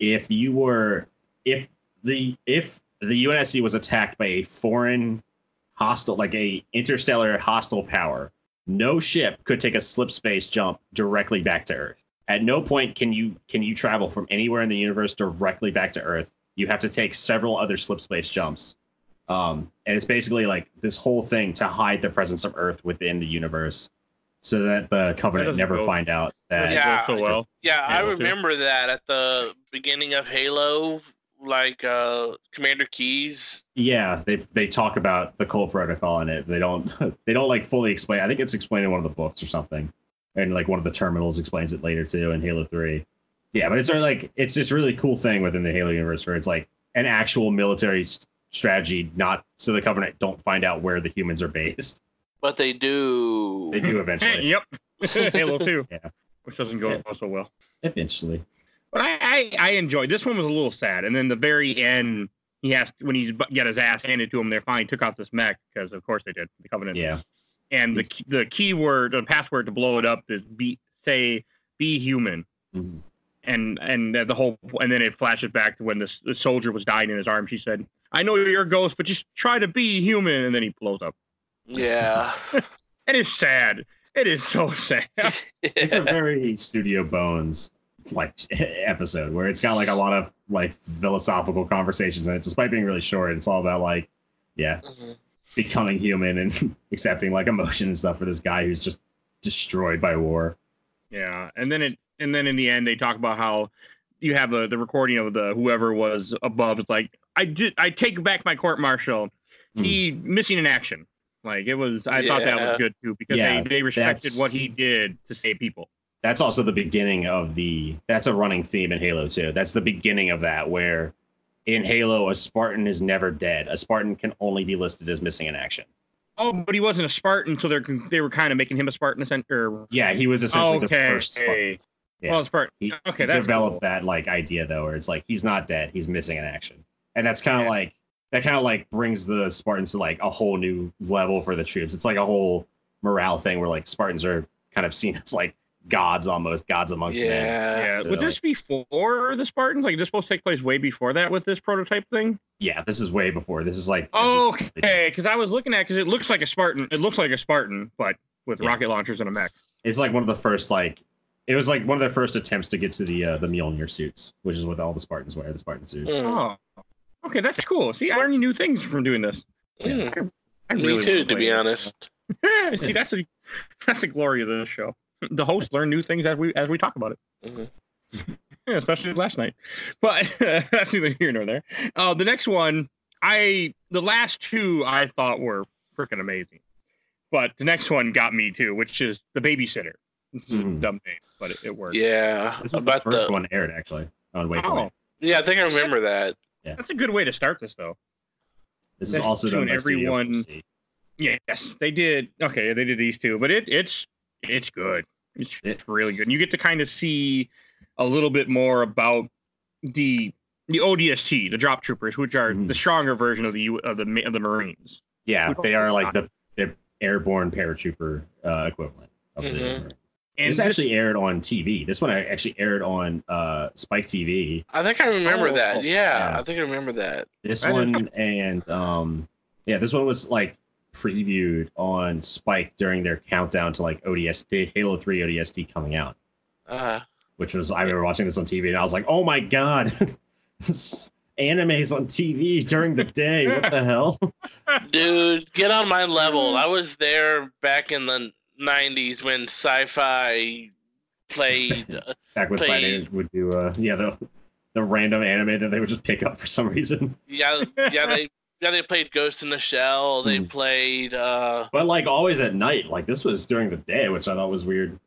if you were if the if the UNSC was attacked by a foreign hostile like a interstellar hostile power, no ship could take a slip space jump directly back to Earth. At no point can you can you travel from anywhere in the universe directly back to Earth. You have to take several other slip space jumps. Um, and it's basically like this whole thing to hide the presence of Earth within the universe, so that the Covenant doesn't never go- find out that. Yeah. so well. Yeah, I Halo two. remember that at the beginning of Halo, like uh Commander Keyes. Yeah, they they talk about the Cole Protocol in it. They don't <laughs> they don't like fully explain. I think it's explained in one of the books or something, and like one of the terminals explains it later too in Halo Three. Yeah, but it's sort of like it's this really cool thing within the Halo universe where it's like an actual military strategy, not so the Covenant don't find out where the humans are based. But they do. They do eventually. <laughs> yep. <laughs> Halo 2. Yeah. Which doesn't go Yeah. so well. Eventually. But I, I, I enjoyed this one was a little sad. And then the very end, he has when he's bu- got his ass handed to him, they finally took off this mech because of course they did the Covenant. Yeah. And the key- the keyword, the password to blow it up is be say be human. Mhm. And and the whole and then it flashes back to when this the soldier was dying in his arms. She said, "I know you're a ghost, but just try to be human." And then he blows up. Yeah. <laughs> And it's sad. It is so <laughs> sad. <laughs> It's a very Studio Bones like <laughs> episode where it's got like a lot of like philosophical conversations and it. Despite being really short, it's all about like, yeah, Mhm. becoming human and <laughs> accepting like emotion and stuff for this guy who's just destroyed by war. Yeah, and then it and then in the end they talk about how you have a, the recording of the whoever was above. It's like I did I take back my court martial. Hmm. He missing in action. Like it was. I thought that was good too because Yeah, they they respected that's- what he did to save people. That's also the beginning of the. That's a running theme in Halo 2. That's the beginning of that where. In Halo, a Spartan is never dead. A Spartan can only be listed as missing in action. Oh, but he wasn't a Spartan, so they're they were kind of making him a Spartan. Or Yeah, he was essentially the okay, first Spartan. Yeah. well, Spartan. He, Okay, that's developed cool. that like idea though, where it's like he's not dead, he's missing in action, and that's kind of Yeah. like that kind of like brings the Spartans to like a whole new level for the troops. It's like a whole morale thing where like Spartans are kind of seen <laughs> as like gods almost, gods amongst men. Yeah. Yeah, So, would this be before the Spartans? Like, is this supposed to take place way before that with this prototype thing? Yeah, this is way before. This is like Okay, because I was looking at because it looks like a Spartan. It looks like a Spartan, but with Yeah. rocket launchers and a mech. It's like one of the first like it was like one of their first attempts to get to the uh, the Mjolnir suits, which is what all the Spartans wear, the Spartan suits. Mm. Oh, okay, that's cool. See, I learned new things from doing this. Mm. I Me really too, wanna be honest. <laughs> See, that's the that's the glory of this show. The hosts learn new things as we as we talk about it. Mhm. Yeah, <laughs> especially last night. <laughs> But <laughs> that's neither here nor there. Uh, the next one, I the last two I thought were freaking amazing, but the next one got me too, which is the babysitter. This is a Mhm. dumb name, but it, it worked. Yeah. This was About the first the, one aired actually on Waypoint. Oh, yeah, I think I remember that. Yeah. that's a good way to start this though. This is That's also done by everyone- 4C. Yes, they did. Okay, they did these two, but it it's it's good. It's, it's really good. And you get to kind of see a little bit more about the the ODST, the drop troopers, which are Mhm. the stronger version of the U- of the of the Marines. Yeah, they are like the the airborne paratrooper uh, equivalent of the. Mhm. And this actually aired on TV. This one I actually aired on uh, Spike TV. I think I remember Oh, that. Yeah, yeah. I think I remember that. This one and um, yeah, this one was like previewed on Spike during their countdown to like ODST, Halo Three ODST coming out, Uh, which was I remember watching this on TV and I was like, oh my god, <laughs> anime's on TV during the day. What the hell? <laughs> dude, get on my level. I was there back in the '90s when sci-fi played. uh, <laughs> Back when Play- Side would do uh, yeah the the random anime that they would just pick up for some reason. yeah, yeah, they yeah they played Ghost in the Shell. They Hmm. played. uh But like always at night, like this was during the day, which I thought was weird.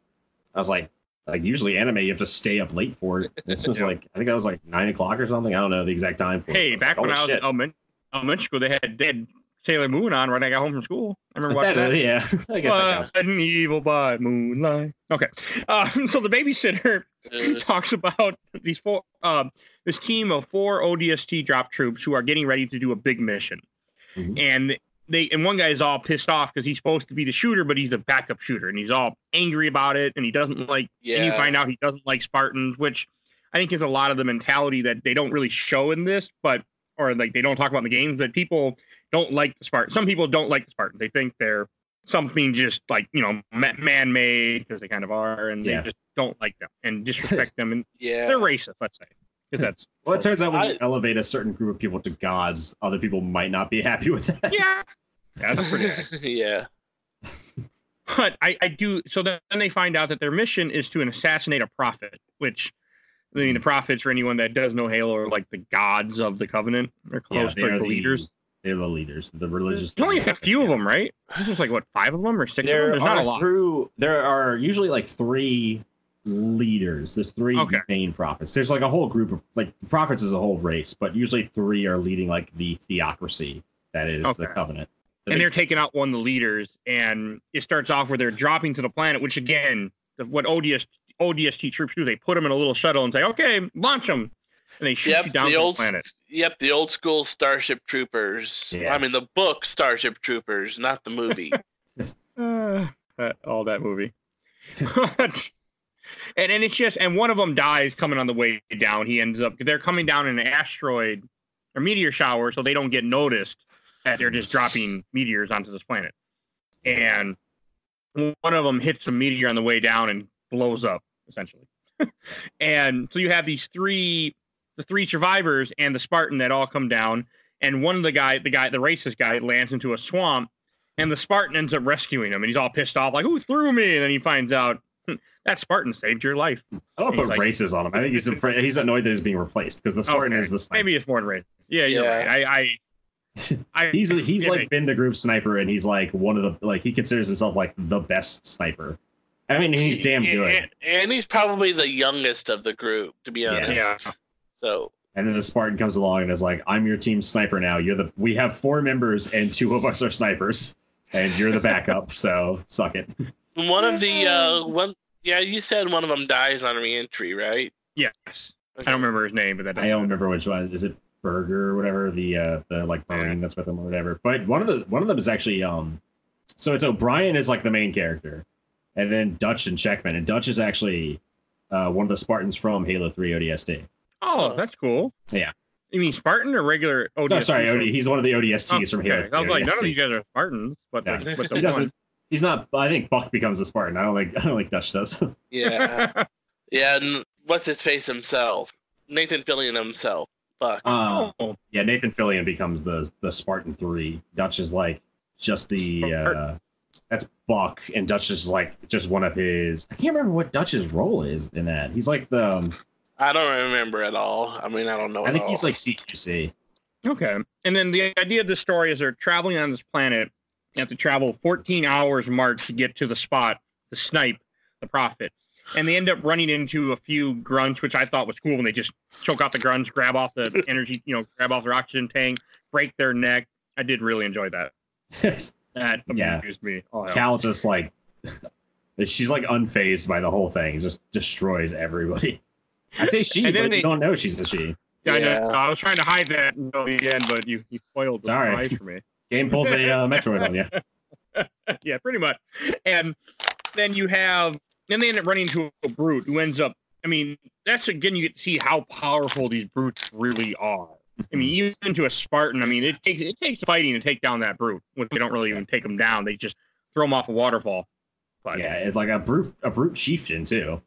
I was like, like usually anime you have to stay up late for it. <laughs> This was Yeah. like I think I was like nine o'clock or something. I don't know the exact time for it. hey, was back like, when "Holy I was in shit." elementary, elementary school, they had dead Sailor Moon on when I got home from school. I remember watching That, that. yeah, <laughs> I guess that counts. An evil by moonlight. Okay, uh, <laughs> so the babysitter <laughs> talks about these four, um, this team of four ODST drop troops who are getting ready to do a big mission, Mhm. and they and one guy is all pissed off because he's supposed to be the shooter, but he's the backup shooter, and he's all angry about it, and he doesn't like. And you find out he doesn't like Spartans, which I think is a lot of the mentality that they don't really show in this, but or like they don't talk about in the games. That people don't like the Spartans. Some people don't like the Spartans. They think they're something just like you know man-made because they kind of are, and Yeah. they just don't like them and <laughs> disrespect them, and Yeah. they're racist. Let's say because that's <laughs> Well, it turns out when you elevate a certain group of people to gods, other people might not be <laughs> happy with that. yeah, that's pretty. yeah. But I, I do. So then they find out that their mission is to assassinate a prophet, which I mean, the prophets, for anyone that does know Halo, are like the gods of the Covenant. They're Yeah, close they to the the leaders. They're the leaders, the religious. There's only a few of them, right? There's like what five of them or six of them. There There's are not a lot. through. There are usually like three leaders. There's three Okay. main prophets. There's like a whole group of like prophets is a whole race, but usually three are leading like the theocracy that is the Okay. covenant. and they're taking out one of the leaders, and it starts off where they're dropping to the planet, which again, the, what ODS ODST troops do, they put them in a little shuttle and say, "Okay, launch them," and they shoot Yep, you down the to old the planet. Yep, the old school Starship Troopers. Yeah. I mean the book Starship Troopers, not the movie. <laughs> Uh, that, all that movie. <laughs> and and it's just and one of them dies coming on the way down. He ends up they're coming down in an asteroid or meteor shower, so they don't get noticed that they're just dropping meteors onto this planet. And one of them hits a meteor on the way down and blows up essentially. and so you have these three, the three survivors and the Spartan that all come down, and one of the guy, the guy, the racist guy, lands into a swamp, and the Spartan ends up rescuing him, and he's all pissed off, like, "Who threw me?" And then he finds out "Hmm, that Spartan saved your life. I don't He's put like- races on him. I think he's afraid, he's annoyed that he's being replaced because the Spartan Okay, is the sniper. Maybe it's more than racist. Yeah, Yeah. right. I, I, <laughs> I He's he's <laughs> yeah, like been the group sniper and he's like one of the like he considers himself like the best sniper. I mean he's damn good. And, and he's probably the youngest of the group, to be honest. yeah. So And then the Spartan comes along and is like, "I'm your team sniper now. You're the we have four members and two of us are snipers, and you're the backup. <laughs> So suck it." one of the uh one yeah, you said one of them dies on reentry, right? Yes. I don't remember his name, but that I don't remember which one. Is it Burger or whatever the uh the like marine that's with him or whatever. But one of the one of them is actually um, so it's O'Brien is like the main character, and then Dutch and Checkmate, and Dutch is actually uh one of the Spartans from Halo Three ODST. Oh, that's cool. Yeah. You mean Spartan or regular ODST? No, sorry, OD, he's one of the ODSTs from okay. Halo. 3 I was like, none of you guys are Spartans, but Yeah. like, but He doesn't. one. He's not. I think Buck becomes a Spartan. I don't think. <laughs> I don't think Dutch does. <laughs> Yeah. yeah, and what's his face himself? Nathan Fillion himself. Fuck. Uh, oh, yeah, Nathan Fillion becomes the the Spartan three. Dutch is like just the uh, that's Buck, and Dutch is like just one of his. I can't remember what Dutch's role is in that. He's like the. Um, I don't remember at all. I mean, I don't know. I at think all. he's like CQC. okay. And then the idea of the story is they're traveling on this planet. You have to travel 14 hours march to get to the spot to snipe the prophet. And they end up running into a few grunts, which I thought was cool when they just choke out the grunts, grab off the <laughs> energy, you know, grab off their oxygen tank, break their neck. I did really enjoy that. That Yeah. amused me. Oh. Cal just like <laughs> she's like unfazed by the whole thing. Just destroys everybody. I say she, <laughs> but they- you don't know she's a she. Yeah, I, know. Yeah. I was trying to hide that until the end, but you, you spoiled the Sorry. for me. <laughs> Game pulls a uh, Metroid on you. yeah, pretty much. And then you have, then they end up running into a brute who ends up. I mean, that's again you get to see how powerful these brutes really are. I mean, even to a Spartan, I mean, it takes it takes fighting to take down that brute. When they don't really even take them down, they just throw them off a waterfall. But yeah, it's like a brute a brute chieftain too.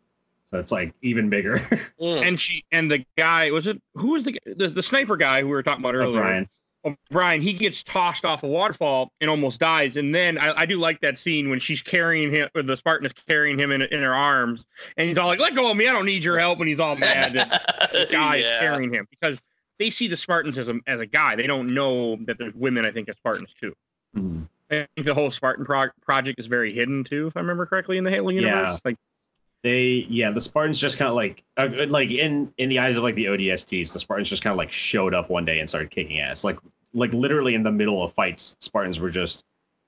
So it's like even bigger. <laughs> And she and the guy was it who was the the, the sniper guy who we were talking about earlier? O'Brien. O'Brien, he gets tossed off a waterfall and almost dies. And then I, I do like that scene when she's carrying him, or the Spartan is carrying him in, in her arms, and he's all like, "Let go of me! I don't need your help." And he's all mad that <laughs> the guy is carrying him because they see the Spartans as a as a guy. They don't know that there's women. I think as Spartans too. Mhm. I think the whole Spartan pro- project is very hidden too, if I remember correctly in the Halo universe. Yeah. Like, They yeah, the Spartans just kind of like uh, like in in the eyes of like the ODSTs, the Spartans just kind of like showed up one day and started kicking ass. Like like literally in the middle of fights, Spartans were just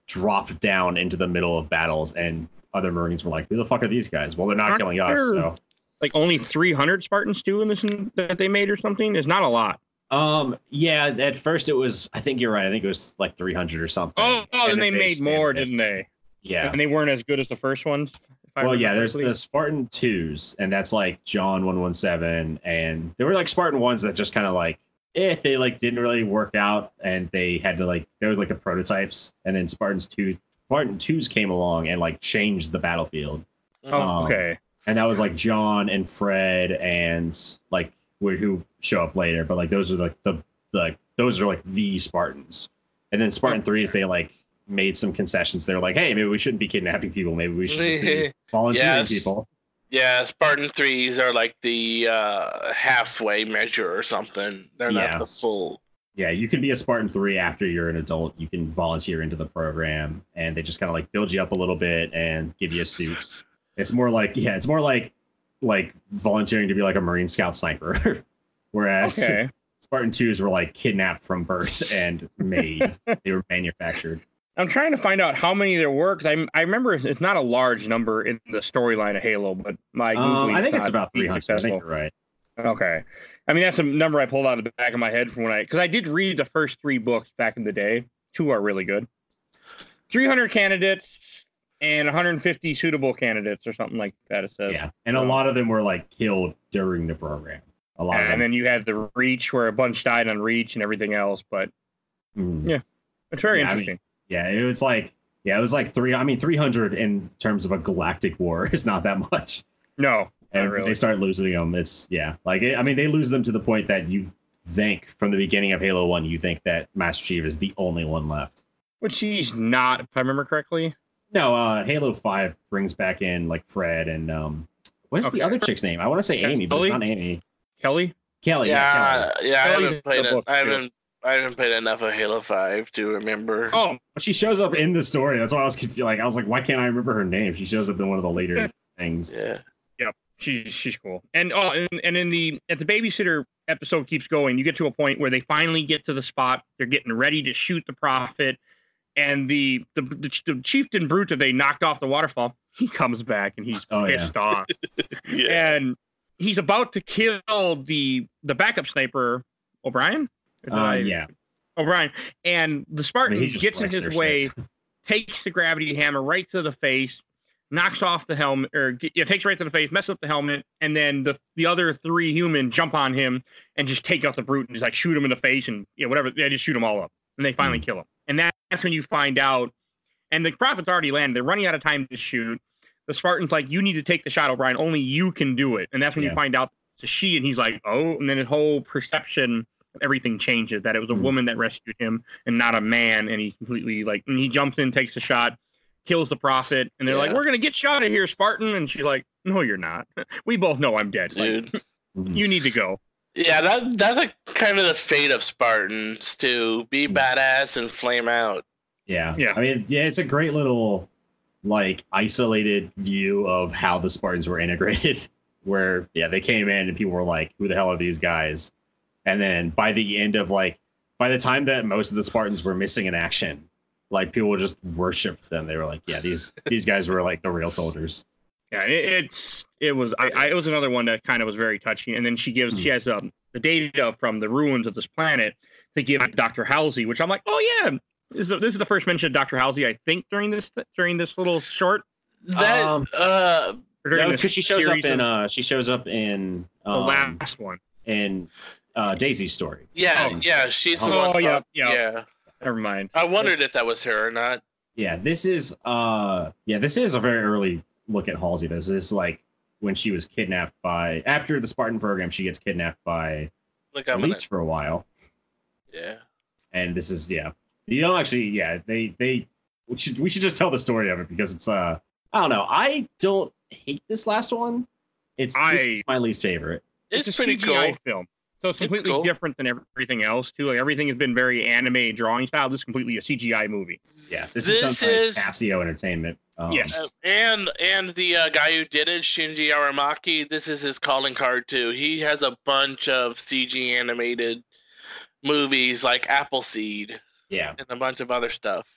dropped down into the middle of battles, and other Marines were like, "Who the fuck are these guys?" Well, they're not killing us. So like only 300 Spartans too in this that they made or something. Is not a lot. um yeah, at first it was. I think you're right. I think it was like 300 or something. Oh, oh, And they made more, it. didn't they? Yeah. And they weren't as good as the first ones. if I Well, yeah, there's correctly. the Spartan twos, and that's like John one one seven, and there were like Spartan ones that just kind of like, if they like didn't really work out, and they had to like there was like the prototypes, and then Spartans two Spartan twos came along and like changed the battlefield, Oh, um, okay. And that was like John and Fred and like who who show up later, but like those are like the like those are like the Spartans, and then Spartan threes they like made some concessions. They were like, hey, maybe we shouldn't be kidnapping people. Maybe we should just be volunteering Yes. people. Yeah, Spartan threes are like the uh, halfway measure or something. They're Yeah. not the full. Yeah, you can be a Spartan 3 after you're an adult. You can volunteer into the program and they just kind of like build you up a little bit and give you a suit. It's more like yeah, it's more like like volunteering to be like a Marine Scout sniper. <laughs> Whereas Okay. Spartan 2s were like kidnapped from birth and made. <laughs> they were manufactured. I'm trying to find out how many there were because I I remember it's- not a large number in the storyline of Halo, but my Um, I think it's about being 300. I think you're right. Okay. I mean that's a number I pulled out of the back of my head from when I because I did read the first three books back in the day. Two are really good. 300 candidates and 150 suitable candidates or something like that. It says. Yeah. And a lot of them were like killed during the program. A lot of And then you had the Reach where a bunch died on Reach and everything else, but Mm. yeah. it's very Yeah, I mean, interesting. Yeah, it was like yeah, it was like three. I mean, three hundred in terms of a galactic war <laughs> is not that much. no, And really. they start losing them. It's yeah, like I mean, they lose them to the point that you think from the beginning of Halo One, you think that Master Chief is the only one left. Which he's not, if I remember correctly. No, uh, Halo Five brings back in like Fred and um, what's Okay. the other chick's name? I want to say Amy, but it's not Amy. Kelly? Kelly. Yeah, Kelly. yeah, yeah. I haven't played it. book, I haven't. I haven't played enough of Halo Five to remember. Oh, She shows up in the story. That's why I was confused. Like I was like, why can't I remember her name? She shows up in one of the later <laughs> things. Yeah. Yep. she's she's cool. And oh, and, and in the at the babysitter episode keeps going, you get to a point where they finally get to the spot. They're getting ready to shoot the prophet, and the the, the, the chieftain brute that they knocked off the waterfall. He comes back and he's Oh, yeah. pissed off, <laughs> Yeah. and he's about to kill the the backup sniper O'Brien. Uh, yeah. O'Brien, and the Spartan I mean, gets in his way, <laughs> takes the gravity hammer right to the face, knocks off the helmet, or yeah, takes right to the face, messes up the helmet, and then the the other three human jump on him and just take out the brute and just like shoot him in the face and yeah, whatever. They just shoot him all up, and they finally kill him. And that, that's when you find out. And the prophet's already landed. They're running out of time to shoot. The Spartan's like, "You need to take the shot, O'Brien. Only you can do it." And that's when you find out it's a she, and he's like, "Oh!" And then his whole perception everything changes that it was a Mhm. woman that rescued him and not a man and he completely like and he jumps in takes a shot kills the prophet and they're like we're gonna get shot of here spartan and she's like no you're not <laughs> we both know i'm dead Like, Dude. <laughs> You need to go Yeah, that that's like kind of the fate of Spartans to be hmm. badass and flame out. Yeah. Yeah. I mean, yeah, it's a great little like isolated view of how the Spartans were <laughs> integrated. Where yeah, they came in and people were like, "Who the hell are these guys?" And then by the end of like, by the time that most of the Spartans were missing in action, like people just worshipped them. They were like, "Yeah, these these guys were like the real soldiers." Yeah it, it's it was I, I it was another one that kind of was very touching and then she gives she has um the data from the ruins of this planet to give to dr halsey which i'm like oh yeah this is, the, this is the first mention of dr halsey i think during this during this little short That Um, uh or during this because she shows up in uh she shows up in the um, last one in uh Daisy's story. yeah, Oh. yeah, she's the Oh, one yeah, yeah. yeah. never mind I wondered if that was her or not. Yeah, this is uh yeah, this is a very early look at Halsey. This is like when she was kidnapped by after the Spartan program, she gets kidnapped by Like I'm gonna, elites for a while. yeah. And this is yeah. You don't actually yeah, they they we should we should just tell the story of it because it's uh I don't know. I don't hate this last one. It's this I- is my least favorite. It's, a pretty CGI cool. film. So it's It's completely cool. different than everything else too. Like everything has been very anime drawing style. This is completely a CGI movie. Yeah, this, This is done is- Casio Entertainment. Um, Yes. Uh, and and the uh, guy who did it, Shinji Aramaki, this is his calling card too. He has a bunch of CG animated movies like Appleseed Yeah. and a bunch of other stuff.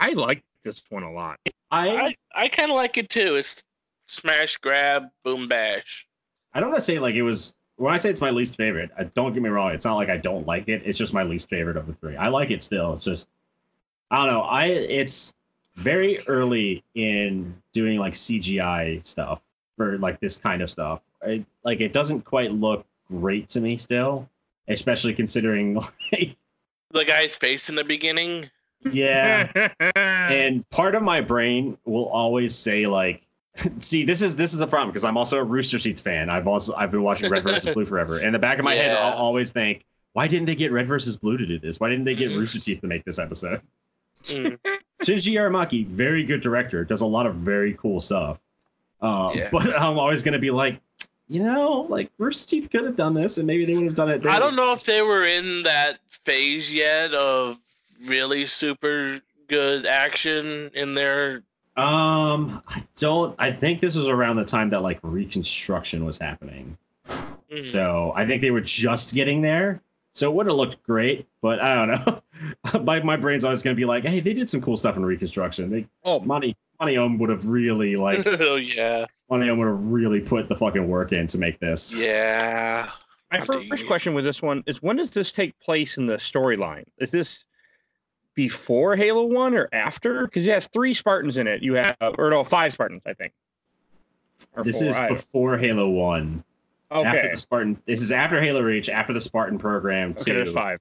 I like this one a lot. I I, I kind of like it too. It's smash, grab, boom, bash. I don't want to say like it was when I say it's my least favorite. I, don't get me wrong; it's not like I don't like it. It's just my least favorite of the three. I like it still. It's just I don't know. I it's very early in doing like CGI stuff for like this kind of stuff. I, like it doesn't quite look great to me still, especially considering <laughs> like The guy's face in the beginning. yeah. and part of my brain will always say like <laughs> see this is this is the problem because i'm also a rooster teeth fan i've also i've been watching red versus blue <laughs> forever in the back of my head i'll always think why didn't they get red versus blue to do this why didn't they get Mhm. rooster teeth to make this episode Mm. <laughs> shinji aramaki very good director does a lot of very cool stuff um, Yeah. but i'm always going to be like you know like rooster teeth could have done this and maybe they would have done it I don't know if they were in that phase yet of really super good action in their. Um i don't i think this was around the time that like reconstruction was happening Mhm. So I think they were just getting there. So it would have looked great, but I don't know. <laughs> my, my brain's always going to be like, hey, they did some cool stuff in Reconstruction. They, oh, Monty, Monty Oum would have really like, <laughs> oh yeah, Monty Oum would have really put the fucking work in to make this. yeah. my How first question with this one is when does this take place in the storyline? Is this before Halo One or after? Because it has three Spartans in it. You have or no, five Spartans, I think. Or This four, is before Halo One. After okay. the Spartan, this is after Halo Reach, after the Spartan program Okay, there's five.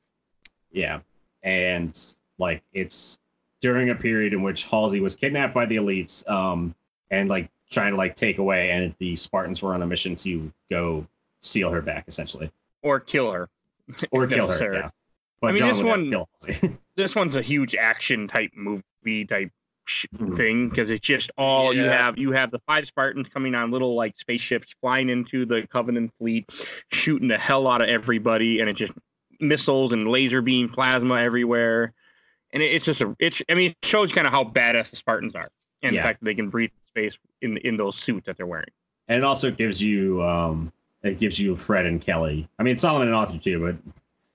Yeah, and like it's during a period in which Halsey was kidnapped by the elites, um, and like trying to like take away, and the Spartans were on a mission to go seal her back, essentially, or kill her. or <laughs> kill her. Yeah. But I mean, John this one- <laughs> This one's a huge action type movie type sh- Mhm. thing because it's just all you have. You have the five Spartans coming on little like spaceships flying into the Covenant fleet, shooting the hell out of everybody, and it just missiles and laser beam plasma everywhere. And it, it's just a it's I mean it shows kind of how badass the Spartans are, and Yeah. the fact that they can breathe space in in those suits that they're wearing. and it also gives you um it gives you Fred and Kelly. I mean Solomon and Arthur too, but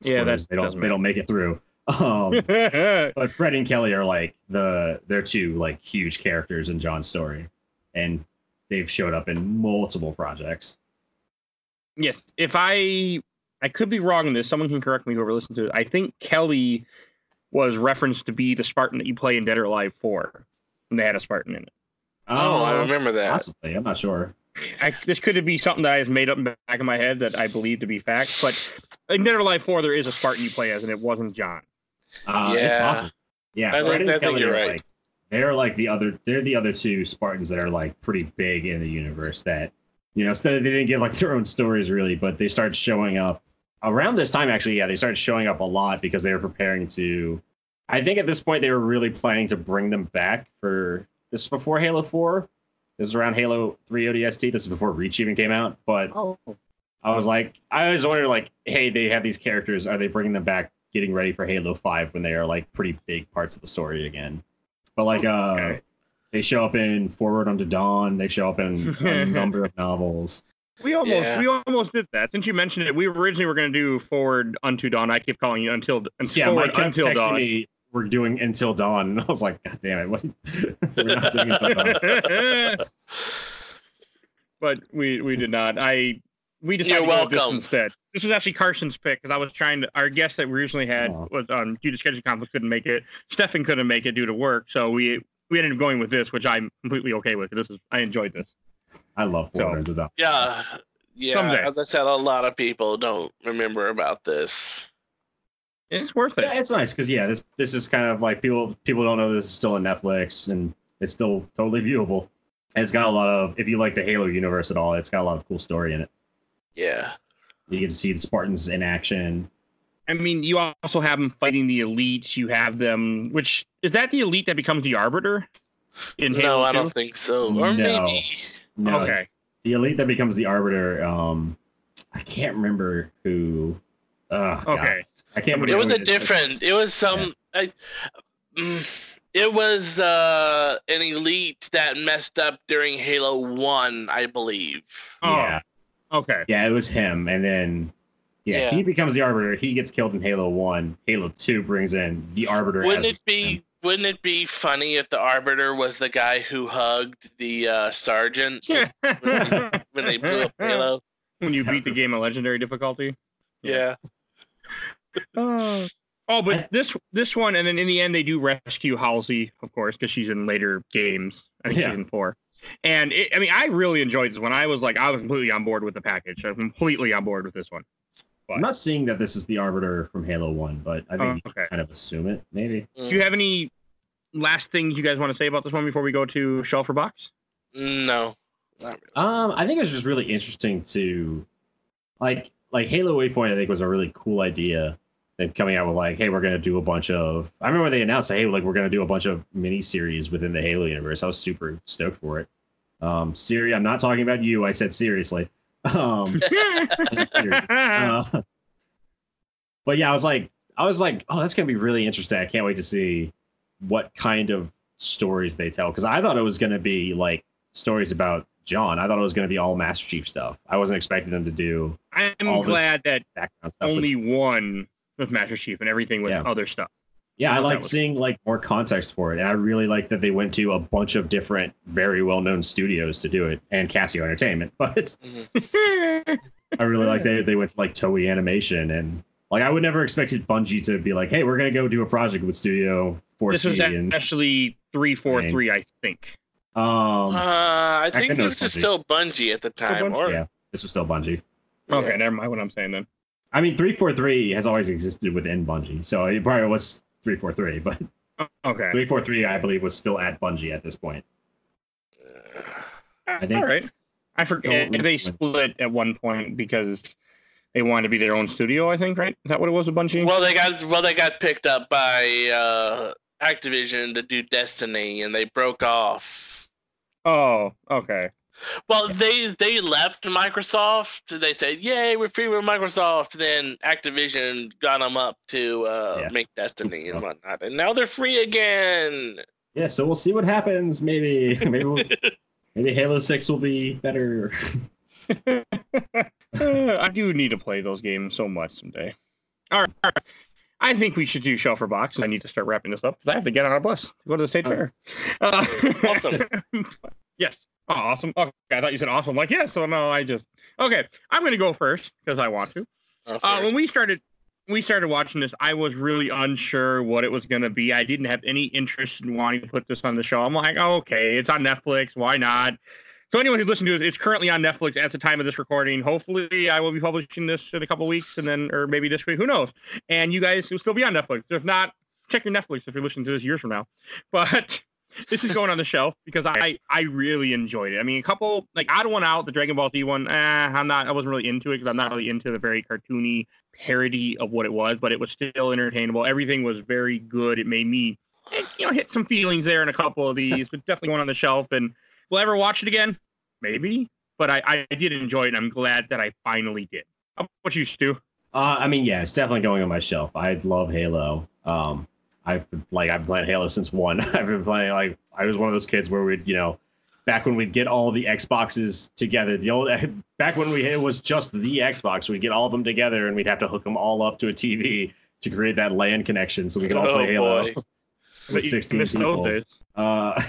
Yeah, that spoilers, they don't they don't make it through. <laughs> Um <laughs> but Fred and Kelly are like the they're two like huge characters in John's story. And they've showed up in multiple projects. Yes, if I I could be wrong in this, someone can correct me whoever listens to it. I think Kelly was referenced to be the Spartan that you play in Dead or Alive 4 when they had a Spartan in it. Oh, I Uh, remember that. Possibly, I'm not sure. I, this could be something that I just made up in the back of my head that I believe to be fact, but in Dead or Alive 4 there is a Spartan you play as, and it wasn't John. Uh, it's Yeah. possible. Yeah, I think- Fred I think you're right. like they're like the other they're the other two Spartans that are like pretty big in the universe that you know instead they didn't get like <laughs> their own stories really, but they started showing up around this time actually, yeah, they started showing up a lot because they were preparing to I think at this point they were really planning to bring them back for this before Halo 4. This is around Halo 3 ODST. This is before Reach even came out, but Oh. I was like, I always wondered, like, hey, they have these characters. Are they bringing them back, getting ready for Halo Five when they are like pretty big parts of the story again? But like, uh, Okay. they show up in Forward Unto Dawn. They show up in a <laughs> number of novels. We almost Yeah. we almost did that. Since you mentioned it, we originally were going to do Forward Unto Dawn. I keep calling you Until Yeah, Forward Mike Until Dawn. me, we're doing Until Dawn, and I was like, God damn it, what? <laughs> we're not doing Until Dawn. <laughs> but we we did not. I we decided You're to go this welcome. instead. This was actually Carson's pick because I was trying to. Our guest that we originally had Aw. was um due to scheduling conflict couldn't make it. Stefan couldn't make it due to work, so we we ended up going with this, which I'm completely okay with. This is I enjoyed this. I love So- Forward Unto Yeah. Yeah. Someday. As I said, a lot of people don't remember about this. It's worth it. Yeah, it's nice because yeah, this this is kind of like people people don't know this is still on Netflix and it's still totally viewable. And it's got a lot of if you like the Halo universe at all, it's got a lot of cool story in it. Yeah. You get to see the Spartans in action. I mean, you also have them fighting the elites. You have them, which is that the elite that becomes the arbiter in no, Halo I don't think so. Or No. maybe. No, Okay. the elite that becomes the arbiter. Um, I can't remember who. Uh, Okay. I can't remember. It was a is. different. It was some. I, mm, it was uh, an elite that messed up during Halo One, I believe. Oh, Yeah, Okay. yeah, it was him, and then. Yeah, Yeah. he becomes the arbiter. He gets killed in Halo One. Halo Two brings in the arbiter. Wouldn't as it be? Wouldn't it be funny if the Arbiter was the guy who hugged the uh, sergeant <laughs> when, they, when they blew up Halo? when you beat the <laughs> game of legendary difficulty. Yeah. Oh, <laughs> oh, but I- this this one, and then in the end, they do rescue Halsey, of course, because she's in later games. I think Yeah. season four. And it, I mean, I really enjoyed this one. I was like, I was completely on board with the package. I'm completely on board with this one. I'm not seeing that this is the arbiter from Halo One, but I think you okay. kind of assume it. Maybe. Do you have any last things you guys want to say about this one before we go to shelf or box? No. Really. Um, I think it was just really interesting to, like, like Halo Waypoint. I think was a really cool idea. And coming out with like, hey, we're gonna do a bunch of. I remember they announced, hey, like we're gonna do a bunch of mini series within the Halo universe. I was super stoked for it. Um, Siri, I'm not talking about you. I said seriously. <laughs> Um, <laughs> uh, but yeah, I was like, I was like, oh, that's gonna be really interesting. I can't wait to see what kind of stories they tell because I thought it was gonna be like stories about John. I thought it was gonna be all Master Chief stuff. I wasn't expecting them to do I'm glad that background stuff. with- only one with Master Chief and everything with Yeah. other stuff. yeah, I thought like was- seeing like more context for it, and I really like that they went to a bunch of different, very well-known studios to do it, and Casio Entertainment. <laughs> But I really like <laughs> they they went to like Toei Animation and. Like I would never expected Bungie to be like, "Hey, we're gonna go do a project with Studio this was and actually three four three, I think. um, Uh, I I think know it was just Bungie. still Bungie at the time. Bungie? Or, yeah, this was still Bungie. Okay, never mind what I'm saying then. I mean, three four three has always existed within Bungie, so it probably was three four three, but Oh, Okay. three four three, I believe, was still at Bungie at this point. I think- All right. I forget Don't- they split at one point because they wanted to be their own studio. I think, right? Is that what it was? A bunch of well, they got well, they got picked up by uh, Activision to do Destiny, and they broke off. Oh, okay. Well, they they left Microsoft. They said, "Yay, we're free with Microsoft." Then Activision got them up to uh, Yeah. make Destiny and whatnot, and now they're free again. Yeah, so we'll see what happens. Maybe <laughs> maybe we'll, maybe Halo Six will be better. <laughs> <laughs> I do need to play those games so much someday. All right, all right. I think we should do Shelfer Box. I need to start wrapping this up because I have to get on a bus to go to the state Oh. fair. Uh, <laughs> Awesome. <laughs> yes. Oh, awesome. Okay, I thought you said awesome. Like, yes. So no, I just. Okay, I'm going to go first because I want to. Uh, Uh, when we started, we started watching this. I was really unsure what it was going to be. I didn't have any interest in wanting to put this on the show. I'm like, oh, okay, it's on Netflix. Why not? So anyone who listened to it, it's currently on Netflix at the time of this recording. Hopefully, I will be publishing this in a couple weeks, and then, or maybe this week. Who knows? And you guys will still be on Netflix. If not, check your Netflix if you're listening to this years from now. <laughs> But this is going on the shelf because I I really enjoyed it. I mean, a couple like Odd One Out, the Dragon Ball Z one. Eh, I'm not. I wasn't really into it because I'm not really into the very cartoony parody of what it was, but it was still entertainable. Everything was very good. It made me, you know, hit some feelings there in a couple of these, but definitely going on the shelf. And will I ever watch it again? Maybe. But I, I did enjoy it, and I'm glad that I finally did. How about you, Stu? Uh, I mean, yeah, it's definitely going on my shelf. I love Halo. Um, I've been, like I've been playing Halo since one. <laughs> I've been playing like I was one of those kids where we'd you know back when we'd get all the Xboxes together. The old <laughs> back when we it was just the Xbox. We'd get all of them together and we'd have to hook them all up to a TV to create that LAN connection so we could all Oh, play Halo boy. <laughs> with You 16 people. Uh,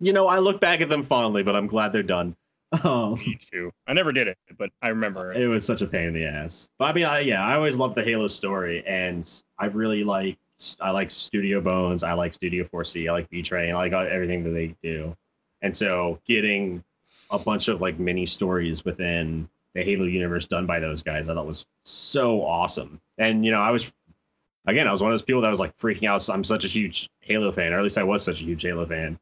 you know, I look back at them fondly, but I'm glad they're done. <laughs> Um, Me too. I never did it, but I remember it. it was such a pain in the ass. But I mean, I, yeah, I always loved the Halo story, and I really like I like Studio Bones, I like Studio 4C, I like Bee Train, I like everything that they do. And so, getting a bunch of like mini stories within the Halo universe done by those guys, I thought was so awesome. And you know, I was again, I was one of those people that was like freaking out. I'm such a huge Halo fan, or at least I was such a huge Halo fan.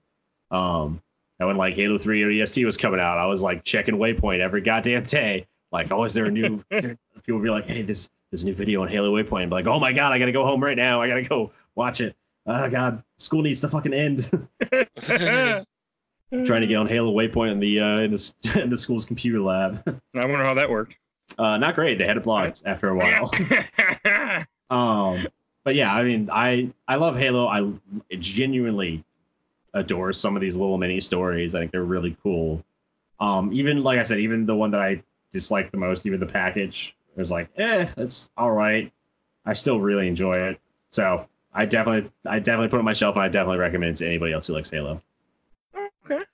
Um, and when like Halo 3 ODST was coming out, I was like checking Waypoint every goddamn day. Like, oh, is there a new? <laughs> people would be like, hey, this a new video on Halo Waypoint. I'm like, oh my god, I gotta go home right now. I gotta go watch it. Oh god, school needs to fucking end. <laughs> Trying to get on Halo Waypoint in the uh, in the <laughs> in the school's computer lab. I wonder how that worked. Uh, not great. They had it blocked after a while. Um, but yeah, I mean, I I love Halo. I genuinely adore some of these little mini stories. I think they're really cool. Um, even like I said, even the one that I dislike the most, even the package, it was like, eh, it's all right. I still really enjoy it. So I definitely, I definitely put it on my shelf, and I definitely recommend it to anybody else who likes Halo. okay.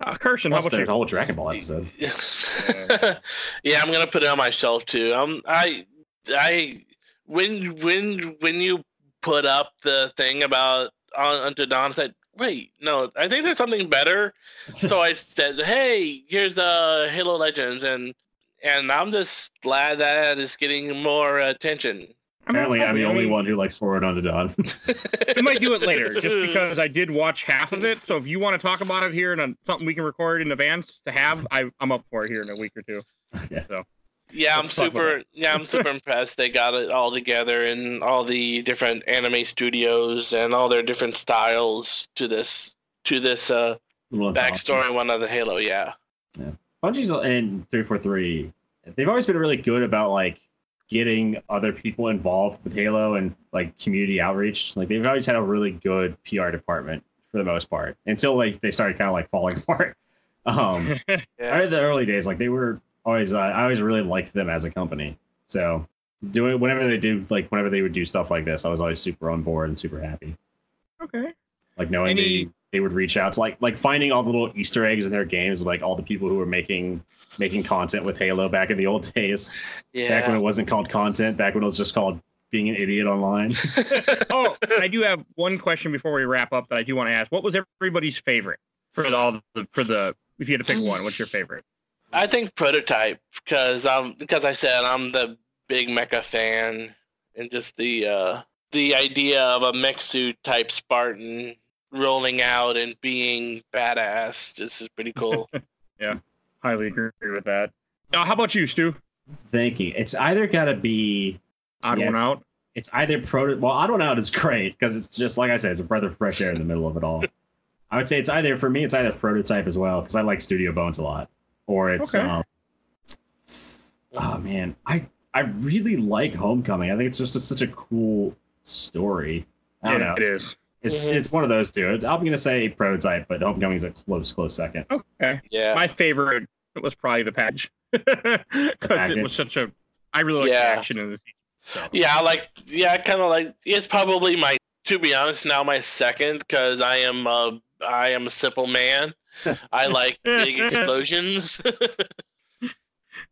Uh, Carson, how Plus, about there's a you? whole Dragon Ball episode. <laughs> yeah, I'm gonna put it on my shelf too. Um, I, I, when when when you put up the thing about on unto Dawn, I said, wait, no, I think there's something better. so I <laughs> said, hey, here's the Halo Legends, and and I'm just glad that it's getting more attention. Apparently, I'm the I only mean, one who likes Forward Unto Dawn. <laughs> We might do it later, just because I did watch half of it. So if you want to talk about it here and something we can record in advance to have, I, I'm up for it here in a week or two. <laughs> Yeah. So Yeah, I'm Let's talk about super. Yeah, I'm super <laughs> impressed. They got it all together and all the different anime studios and all their different styles to this to this uh backstory one of the Halo. Yeah, Yeah. Bungie's and 343, they've always been really good about like getting other people involved with Halo and like community outreach. Like they've always had a really good PR department for the most part until like they started kind of like falling <laughs> apart. Um, I <laughs> yeah. in the early days, like they were always, uh, I always really liked them as a company. So doing whenever they do, like whenever they would do stuff like this, I was always super on board and super happy. okay. Like knowing Any- they they would reach out to like like finding all the little Easter eggs in their games, like all the people who were making making content with Halo back in the old days, Yeah. back when it wasn't called content, back when it was just called being an idiot online. <laughs> Oh, I do have one question before we wrap up that I do want to ask. What was everybody's favorite for all the for the? If you had to pick one, what's your favorite? I think prototype because um because I said I'm the big mecha fan and just the uh the idea of a mech suit type Spartan rolling out and being badass. This is pretty cool. <laughs> Yeah, highly agree with that. Now, how about you, Stu? Thank you. It's either got to be Odd Yeah, one it's- out. it's either proto. Well, I don't know. It's great because it's just like I said, it's a breath of fresh air in the middle of it all. I would say it's either for me. It's either prototype as well because I like Studio Bones a lot, or it's. Okay. Um, oh man, I I really like Homecoming. I think it's just a, such a cool story. I don't It- know. It is. It's Mhm. it's one of those two. It's- I'm gonna say prototype, but Homecoming is a close close second. Okay. yeah. My favorite was probably the package <laughs> because it was such a. I really like the action in this. So. Yeah, I like. Yeah, I kind of like. It's probably my. To be honest, now my second because I am. Uh, I am a simple man. I like big <laughs> explosions. <laughs>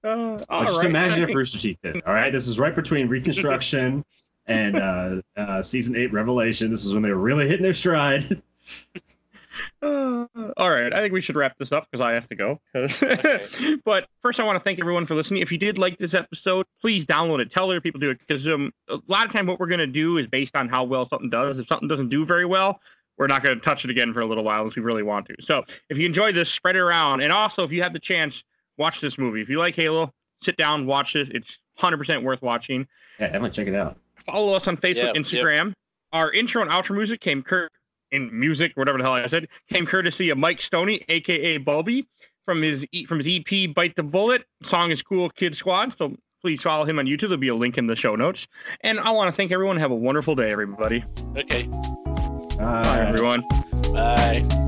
Uh, Oh, all just right. imagine if <laughs> Rooster Teeth did. All right, this is right between Reconstruction and uh, uh, season eight Revelation. This is when they were really hitting their stride. Uh, all right, I think we should wrap this up because I have to go. Okay. but first, I want to thank everyone for listening. If you did like this episode, please download it. Tell other people to do it because um, a lot of time what we're going to do is based on how well something does. If something doesn't do very well, we're not going to touch it again for a little while unless we really want to. So if you enjoy this, spread it around. And also, if you have the chance, watch this movie. If you like Halo, sit down, watch it. It's 100% worth watching. Yeah, definitely check it out. Follow us on Facebook, Yep, yep. Instagram. Our intro and outro music came cur- in music, whatever the hell I said, came courtesy of Mike Stoney, aka Bulby, from his E- from his EP "Bite the Bullet." Song is "Cool Kid Squad," so please follow him on YouTube. There'll be a link in the show notes. And I want to thank everyone. Have a wonderful day, everybody. okay. Bye, everyone. Bye.